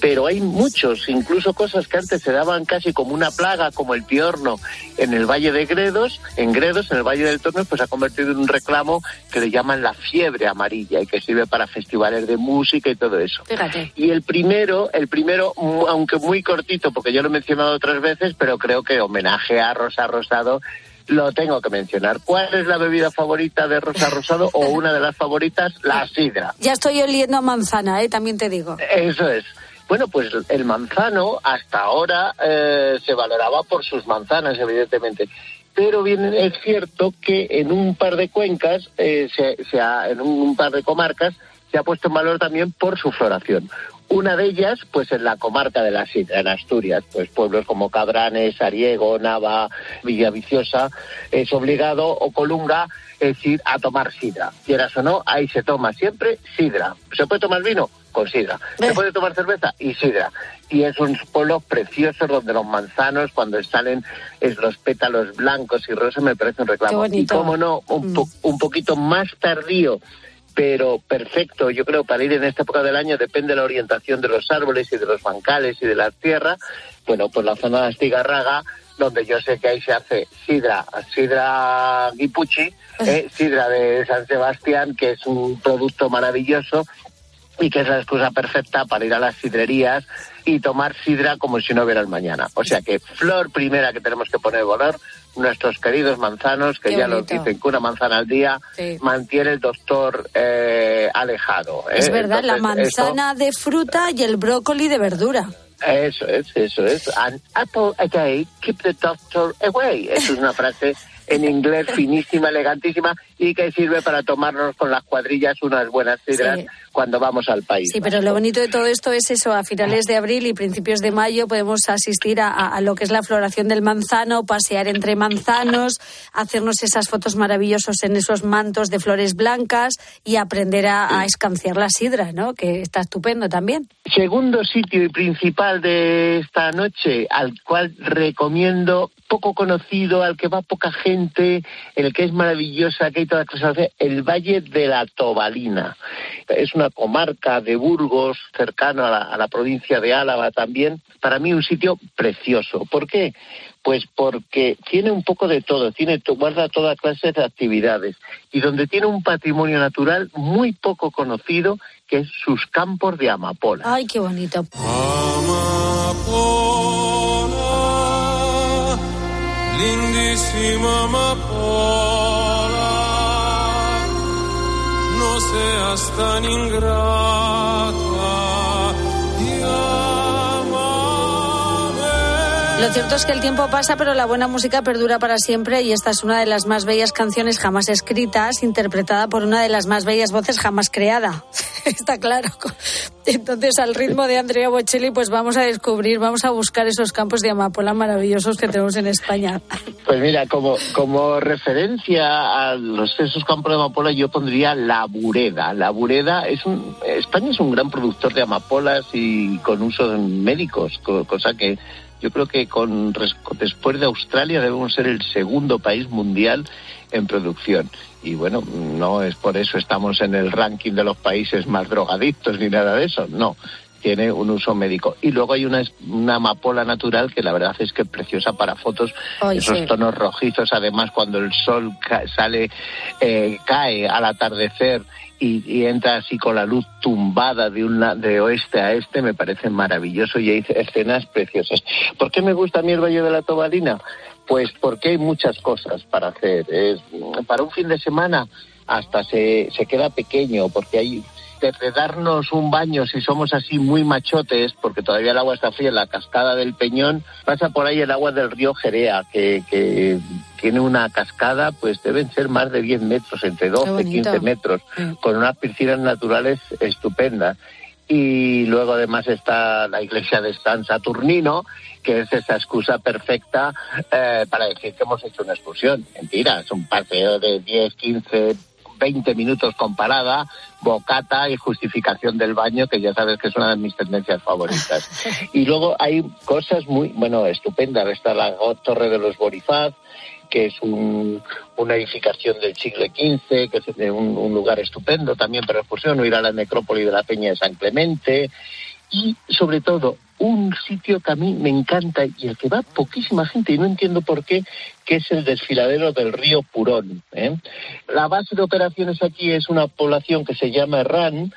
pero hay muchos, incluso cosas que antes se daban casi como una plaga, como el piorno en el Valle de Gredos, en Gredos, en el Valle del Tormes, pues se ha convertido en un reclamo que le llaman la fiebre amarilla y que sirve para festivales de música y todo eso. Fíjate. Y el primero, el primero, aunque muy cortito, porque yo lo he mencionado otras veces, pero creo que homenaje a Rosa Rosado lo tengo que mencionar. ¿Cuál es la bebida favorita de Rosa Rosado o una de las favoritas? La sidra. Ya estoy oliendo a manzana, ¿eh? también te digo. Eso es. Bueno, pues el manzano hasta ahora eh, se valoraba por sus manzanas, evidentemente. Pero bien es cierto que en un par de cuencas, eh, se, se ha- en un par de comarcas, se ha puesto en valor también por su floración. Una de ellas, pues en la comarca de la Sidra, en Asturias, pues pueblos como Cabranes, Ariego, Nava, Villaviciosa, es obligado, o Colunga, es ir a tomar sidra. Quieras o no, ahí se toma siempre sidra. ¿Se puede tomar vino? Con sidra. ¿Se puede tomar cerveza? Y sidra. Y es un pueblo precioso donde los manzanos, cuando salen es los pétalos blancos y rosas, me parece un reclamo. Y cómo no, un, po- un poquito más tardío pero perfecto, yo creo, para ir en esta época del año, depende de la orientación de los árboles y de los bancales y de la tierra. Bueno, pues la zona de Astigarraga, donde yo sé que ahí se hace sidra, sidra guipuchi, eh, sidra de San Sebastián, que es un producto maravilloso y que es la excusa perfecta para ir a las sidrerías y tomar sidra como si no hubiera el mañana. O sea que flor primera que tenemos que poner valor, nuestros queridos manzanos, que Qué ya lo bonito. dicen que una manzana al día Sí. mantiene el doctor eh, alejado. ¿eh? Es verdad, la eso- manzana de fruta y el brócoli de verdura. Eso es, eso es. An apple a day, keep the doctor away. Es una frase en inglés finísima, elegantísima y que sirve para tomarnos con las cuadrillas unas buenas sidras Sí. cuando vamos al país. Sí, pero lo bonito de todo esto es eso, a finales de abril y principios de mayo podemos asistir a, a- a lo que es la floración del manzano, pasear entre manzanos, hacernos esas fotos maravillosas en esos mantos de flores blancas y aprender a, a escanciar la sidra, ¿no? Que está estupendo también. Segundo sitio y principal de esta noche, al cual recomiendo, poco conocido, al que va poca gente, el que es maravillosa, que hay cosas, el Valle de la Tobalina. Es una comarca de Burgos, cercano a la, a la provincia de Álava también. Para mí un sitio precioso. ¿Por qué? Pues porque tiene un poco de todo, tiene guarda toda clase de actividades y donde tiene un patrimonio natural muy poco conocido que es sus campos de amapola. Ay, qué bonito. Amapola, lindísima amapola, seas tan ingrata Lo cierto es que el tiempo pasa, pero la buena música perdura para siempre y esta es una de las más bellas canciones jamás escritas, interpretada por una de las más bellas voces jamás creada. Está claro. Entonces, al ritmo de Andrea Bocelli, pues vamos a descubrir, vamos a buscar esos campos de amapola maravillosos que tenemos en España. Pues mira, como, como referencia a los, esos campos de amapola yo pondría la bureda. La bureda es un... España es un gran productor de amapolas y con usos médicos, co- cosa que yo creo que con, después de Australia debemos ser el segundo país mundial en producción. Y bueno, no es por eso estamos en el ranking de los países más drogadictos ni nada de eso, no. Tiene un uso médico. Y luego hay una, una amapola natural que la verdad es que es preciosa para fotos, esos sí. tonos rojizos, además cuando el sol ca- sale, eh, cae al atardecer y, y entra así con la luz tumbada de, un la- de oeste a este, me parece maravilloso y hay escenas preciosas. ¿Por qué me gusta a mí el Valle de la Tobalina? Pues porque hay muchas cosas para hacer. Es, para un fin de semana hasta se, se queda pequeño, porque hay desde darnos un baño si somos así muy machotes, porque todavía el agua está fría en la cascada del Peñón, pasa por ahí el agua del río Jerea, que, que tiene una cascada, pues deben ser más de 10 metros, entre 12 y bonito. 15 metros, con unas piscinas naturales estupendas. Y luego además está la iglesia de San Saturnino, que es esa excusa perfecta eh, para decir que hemos hecho una excursión. Mentira, es un paseo de 10, 15, 20 minutos con parada, bocata y justificación del baño, que ya sabes que es una de mis tendencias favoritas. y luego hay cosas muy, bueno, estupendas. Está la Torre de los Borifaz, que es un- una edificación del siglo XV, que es un, un lugar estupendo también para excursión, o ir a la necrópoli de la Peña de San Clemente, y sobre todo un sitio que a mí me encanta y al que va poquísima gente y no entiendo por qué, que es el desfiladero del río Purón. ¿eh? La base de operaciones aquí es una población que se llama Herrán,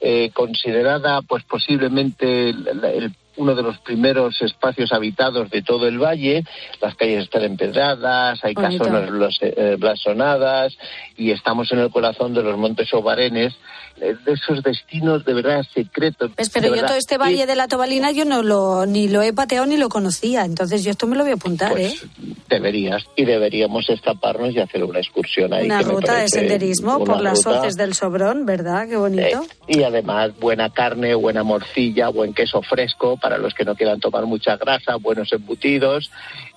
eh, considerada pues posiblemente el- el- uno de los primeros espacios habitados de todo el valle. Las calles están empedradas, hay Bonito. casonas eh, blasonadas y estamos en el corazón de los Montes Obarenes, eh, de esos destinos de verdad secretos. Pues, pero yo verdad. todo este valle de la Tobalina yo no lo ni lo he pateado ni lo conocía, entonces yo esto me lo voy a apuntar, Pues, ¿eh? Deberías, y deberíamos escaparnos y hacer una excursión ahí. Una ruta de senderismo por las ruta, hoces del Sobrón, ¿verdad? Qué bonito. eh, y además buena carne, buena morcilla, buen queso fresco para los que no quieran tomar mucha grasa, buenos embutidos,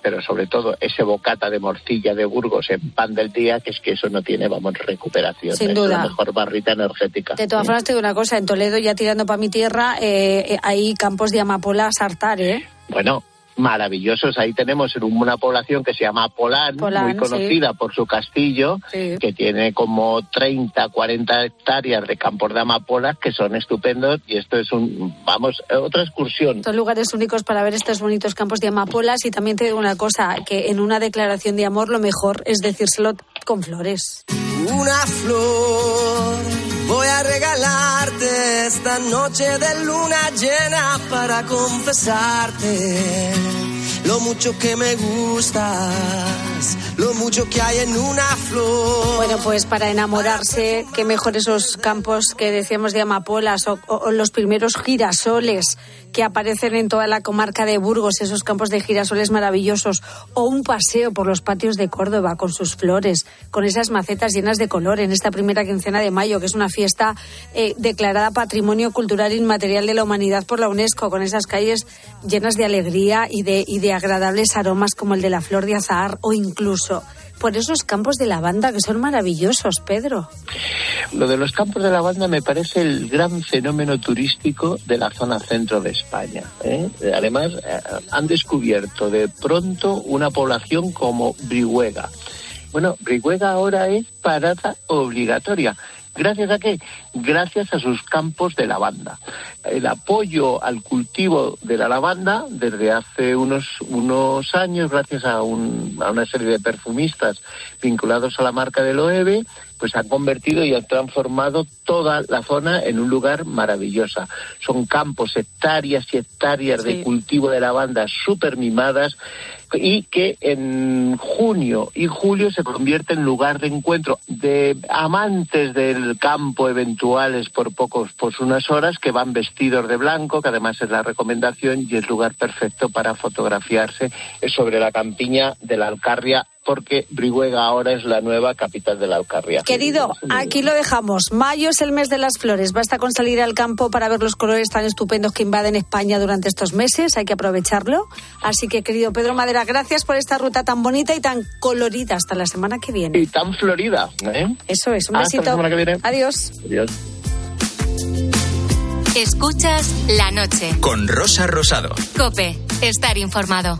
pero sobre todo ese bocata de morcilla de Burgos en pan del día, que es que eso no tiene, vamos, recuperación. Sin es duda. la mejor barrita energética. De todas formas, te digo una cosa, en Toledo, ya tirando para mi tierra, eh, eh, hay campos de amapola a sartar, ¿eh? Bueno, maravillosos. Ahí tenemos en una población que se llama Polán, Polán, muy conocida por su castillo, Sí. que tiene como 30, 40 hectáreas de campos de amapolas que son estupendos y esto es un, vamos, otra excursión. Son lugares únicos para ver estos bonitos campos de amapolas y también te digo una cosa, que en una declaración de amor lo mejor es decírselo con flores. Una flor voy a regalarte esta noche de luna llena para confesarte lo mucho que me gustas, lo mucho que hay en una flor. Bueno, pues para enamorarse, qué mejor esos campos que decíamos de amapolas o, los primeros girasoles que aparecen en toda la comarca de Burgos, esos campos de girasoles maravillosos, o un paseo por los patios de Córdoba con sus flores, con esas macetas llenas de color en esta primera quincena de mayo, que es una fiesta eh, declarada Patrimonio Cultural Inmaterial de la Humanidad por la UNESCO, con esas calles llenas de alegría y de, y de agradables aromas como el de la flor de azahar o incluso por esos campos de lavanda que son maravillosos, Pedro. Lo de los campos de lavanda me parece el gran fenómeno turístico de la zona centro de España. ¿eh? Además, eh, han descubierto de pronto una población como Brihuega. Bueno, Brihuega ahora es parada obligatoria. ¿Gracias a qué? Gracias a sus campos de lavanda. El apoyo al cultivo de la lavanda desde hace unos, unos años, gracias a, un- a una serie de perfumistas vinculados a la marca de Loewe, pues han convertido y han transformado toda la zona en un lugar maravillosa. Son campos, hectáreas y hectáreas de cultivo de lavanda súper mimadas y que en junio y julio se convierte en lugar de encuentro de amantes del campo eventuales por pocos, por unas horas que van vestidos de blanco, que además es la recomendación y es lugar perfecto para fotografiarse sobre la campiña de la Alcarria porque Brihuega ahora es la nueva capital de la Alcarria. Querido, aquí lo dejamos. Mayo es el mes de las flores. Basta con salir al campo para ver los colores tan estupendos que invaden España durante estos meses. Hay que aprovecharlo. Así que, querido Pedro Madera, gracias por esta ruta tan bonita y tan colorida. Hasta la semana que viene. Y tan florida. ¿eh? Eso es. Un Hasta la besito. semana que viene. Adiós. Adiós. Escuchas la noche. Con Rosa Rosado. Cope, estar informado.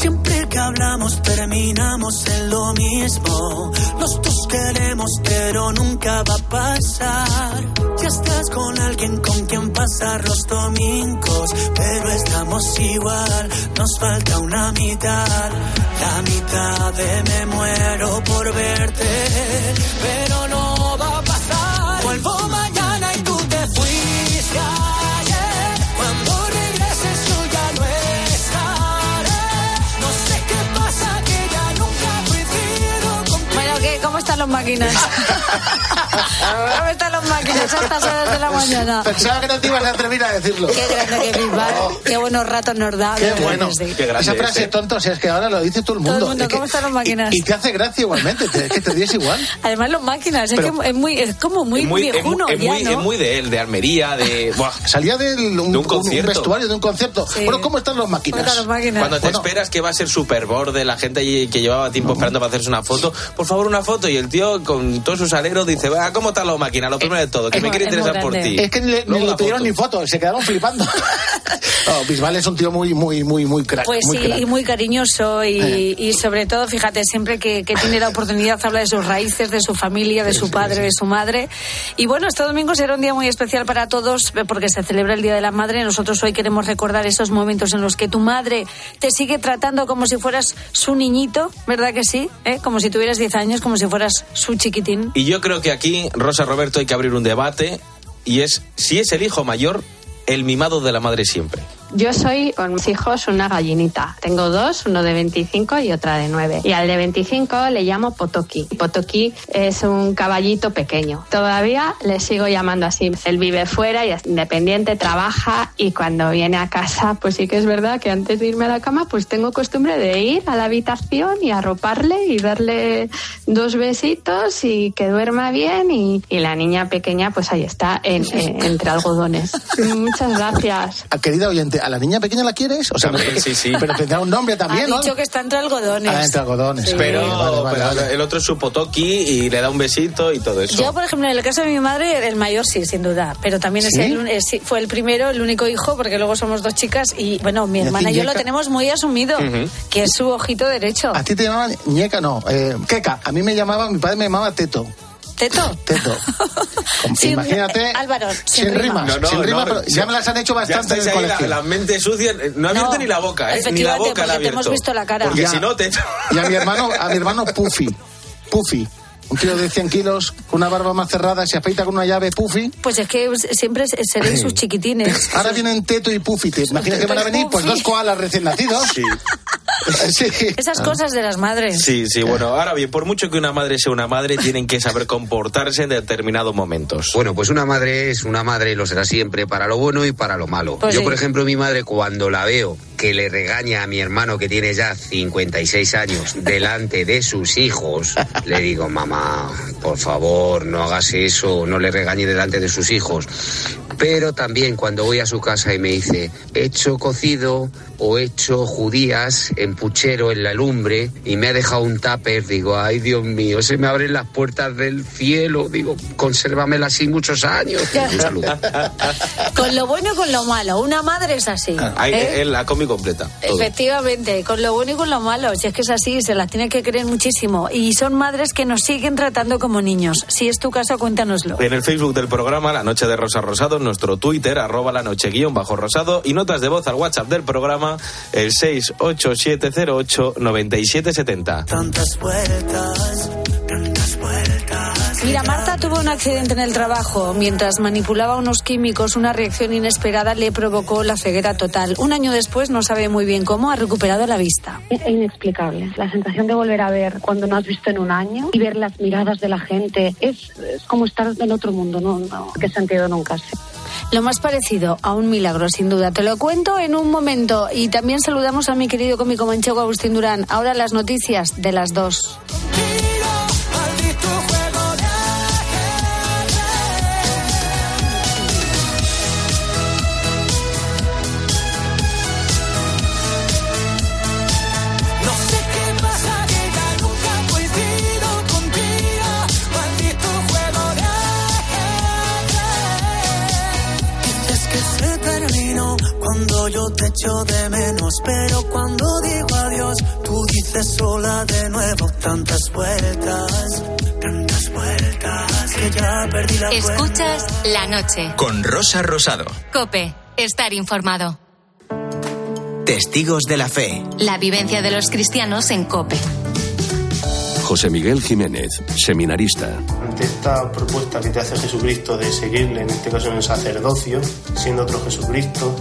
Siempre que hablamos terminamos en lo mismo. Los dos queremos, pero nunca va a pasar. Ya estás con alguien con quien pasar los domingos, pero estamos igual. Nos falta una mitad. La mitad de me muero por verte, pero no va a los máquinas? ¿Cómo están las máquinas a estas horas de la mañana? Pensaba que no te ibas a atrever a decirlo. Qué grande que Bisbal. Qué buenos ratos nos da. Qué de bueno. sí. Esa frase tonto, o sea, es que ahora lo dice todo el mundo. Todo el mundo, Es que- ¿cómo están las máquinas? y, y te hace gracia igualmente, te- es que te ríes igual. Además, los máquinas, es, Pero- que es, muy, es como muy, es muy, es viejuno muy, es ya, muy- ¿no? es muy de él, de Almería, de... Buah. Salía del, un, De un concierto. vestuario de un concierto. Sí. Bueno, ¿cómo están las máquinas? ¿Cómo están las máquinas? Cuando te Bueno. esperas que va a ser super borde, la gente que llevaba tiempo esperando para hacerse una foto, por favor una foto, y el tío con todos sus aleros dice, va, ¿cómo está la máquina? Lo primero de todo, que es me quiere interesar por ti. Es que ni, le- Luego ni le pidieron foto. ni fotos, se quedaron flipando. No, Bisbal es un tío muy, muy, muy, muy crack. Pues muy sí, crack. y muy cariñoso y, Eh. y sobre todo, fíjate, siempre que, que tiene la oportunidad habla de sus raíces, de su familia, de su padre, de su madre. Y bueno, este domingo será un día muy especial para todos eh, porque se celebra el Día de la Madre. Nosotros hoy queremos recordar esos momentos en los que tu madre te sigue tratando como si fueras su niñito, ¿verdad que sí? ¿Eh? Como si tuvieras 10 años, como si fueras su chiquitín. Y yo creo que aquí, Rosa Roberto, hay que abrir un debate, y es si es el hijo mayor el mimado de la madre siempre. Yo soy con mis hijos una gallinita. Tengo dos, uno de 25 y otra de 9. Y al de 25 le llamo Potoki. Potoki es un caballito pequeño. Todavía le sigo llamando así. Él vive fuera y es independiente, trabaja y cuando viene a casa, pues sí que es verdad que antes de irme a la cama, pues tengo costumbre de ir a la habitación y arroparle y darle dos besitos y que duerma bien y, y la niña pequeña pues ahí está en- en- entre algodones. Muchas gracias. Ah, Querida oyente, ¿a la niña pequeña la quieres? O sea, También, sí, sí. Pero tendrá un nombre Ha también, ¿no? dicho que está entre algodones. Ah, entre algodones. Sí. Pero, Vale, vale, pero vale. el otro es su potoki y le da un besito y todo eso. Yo, por ejemplo, en el caso de mi madre, el mayor sí, sin duda. Pero también es el, es- sí, fue el primero, el único hijo, porque luego somos dos chicas. Y bueno, mi ¿Y a ti, hermana y yo lo tenemos muy asumido, que es su ojito derecho. A ti te llamaban ñeca, no, eh, queca. A mí me llamaba, mi padre me llamaba teto. ¿Teto? Teto. Sin- Imagínate. eh, Álvaro, sin sin rima. rimas. sin rima, pero ya me las han hecho Ya bastante en el colegio. la, la mente sucia, no ha abierto No, ni la boca, ¿eh? Ni la boca la ha porque te hemos abierto. visto la cara. Porque Ya. si no te... Y a mi hermano, a mi hermano Puffy. Puffy. Un tío de 100 kilos, con una barba más cerrada, se afeita con una llave Puffy. Pues es que siempre seréis sus chiquitines. Ahora vienen Teto y Puffy. ¿Te imaginas que van a venir? Pues dos koalas recién nacidos. Sí. Sí. Esas cosas de las madres. Sí, sí, bueno, ahora bien, por mucho que una madre sea una madre, tienen que saber comportarse en determinados momentos. Bueno, pues una madre es una madre y lo será siempre, para lo bueno y para lo malo. Pues Yo, sí. por ejemplo, mi madre, cuando la veo que le regaña a mi hermano que tiene ya 56 años delante de sus hijos, le digo, mamá, por favor, no hagas eso, no le regañe delante de sus hijos. Pero también cuando voy a su casa y me dice, he hecho cocido o he hecho judías en puchero en la lumbre y me ha dejado un tupper, digo, ay Dios mío, se me abren las puertas del cielo, digo, consérvamela así muchos años. Con lo bueno y con lo malo. Una madre es así. Ahí, ¿eh? la comí completa. todo. Efectivamente, con lo bueno y con lo malo. Si es que es así, se las tiene que creer muchísimo. Y son madres que nos siguen tratando como niños. Si es tu caso, cuéntanoslo. En el Facebook del programa La Noche de Rosa Rosado, nuestro Twitter, arroba la noche guion bajo rosado, y notas de voz al WhatsApp del programa, el 687089770. Tantas vueltas, tantas vueltas. Mira, Marta tuvo un accidente en el trabajo. Mientras manipulaba unos químicos, una reacción inesperada le provocó la ceguera total. Un año después, no sabe muy bien cómo, ha recuperado la vista. Es inexplicable. La sensación de volver a ver cuando no has visto en un año y ver las miradas de la gente es, es como estar en otro mundo. No, no, que he sentido nunca. sí. Lo más parecido a un milagro, sin duda. Te lo cuento en un momento. Y también saludamos a mi querido cómico manchego Agustín Durán. Ahora las noticias de las dos. Echo de menos, pero cuando digo adiós, tú dices sola de nuevo. Tantas vueltas, tantas vueltas que ya perdí la cuenta. Escuchas la noche. Con Rosa Rosado. Cope, estar informado. Testigos de la fe. La vivencia de los cristianos en Cope. José Miguel Jiménez, seminarista. Ante esta propuesta que te hace Jesucristo de seguirle, en este caso en el sacerdocio, siendo otro Jesucristo,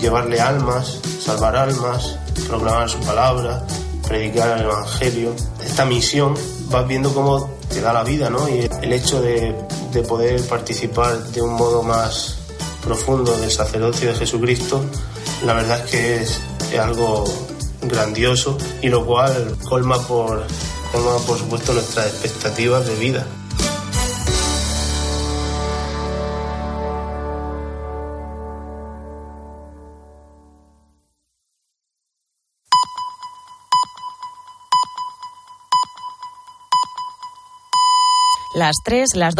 llevarle almas, salvar almas, proclamar su palabra, predicar el Evangelio, esta misión, vas viendo cómo te da la vida, ¿no? Y el hecho de, de poder participar de un modo más profundo del sacerdocio de Jesucristo, la verdad es que es, es algo grandioso y lo cual colma por, colma por supuesto nuestras expectativas de vida. Las tres, las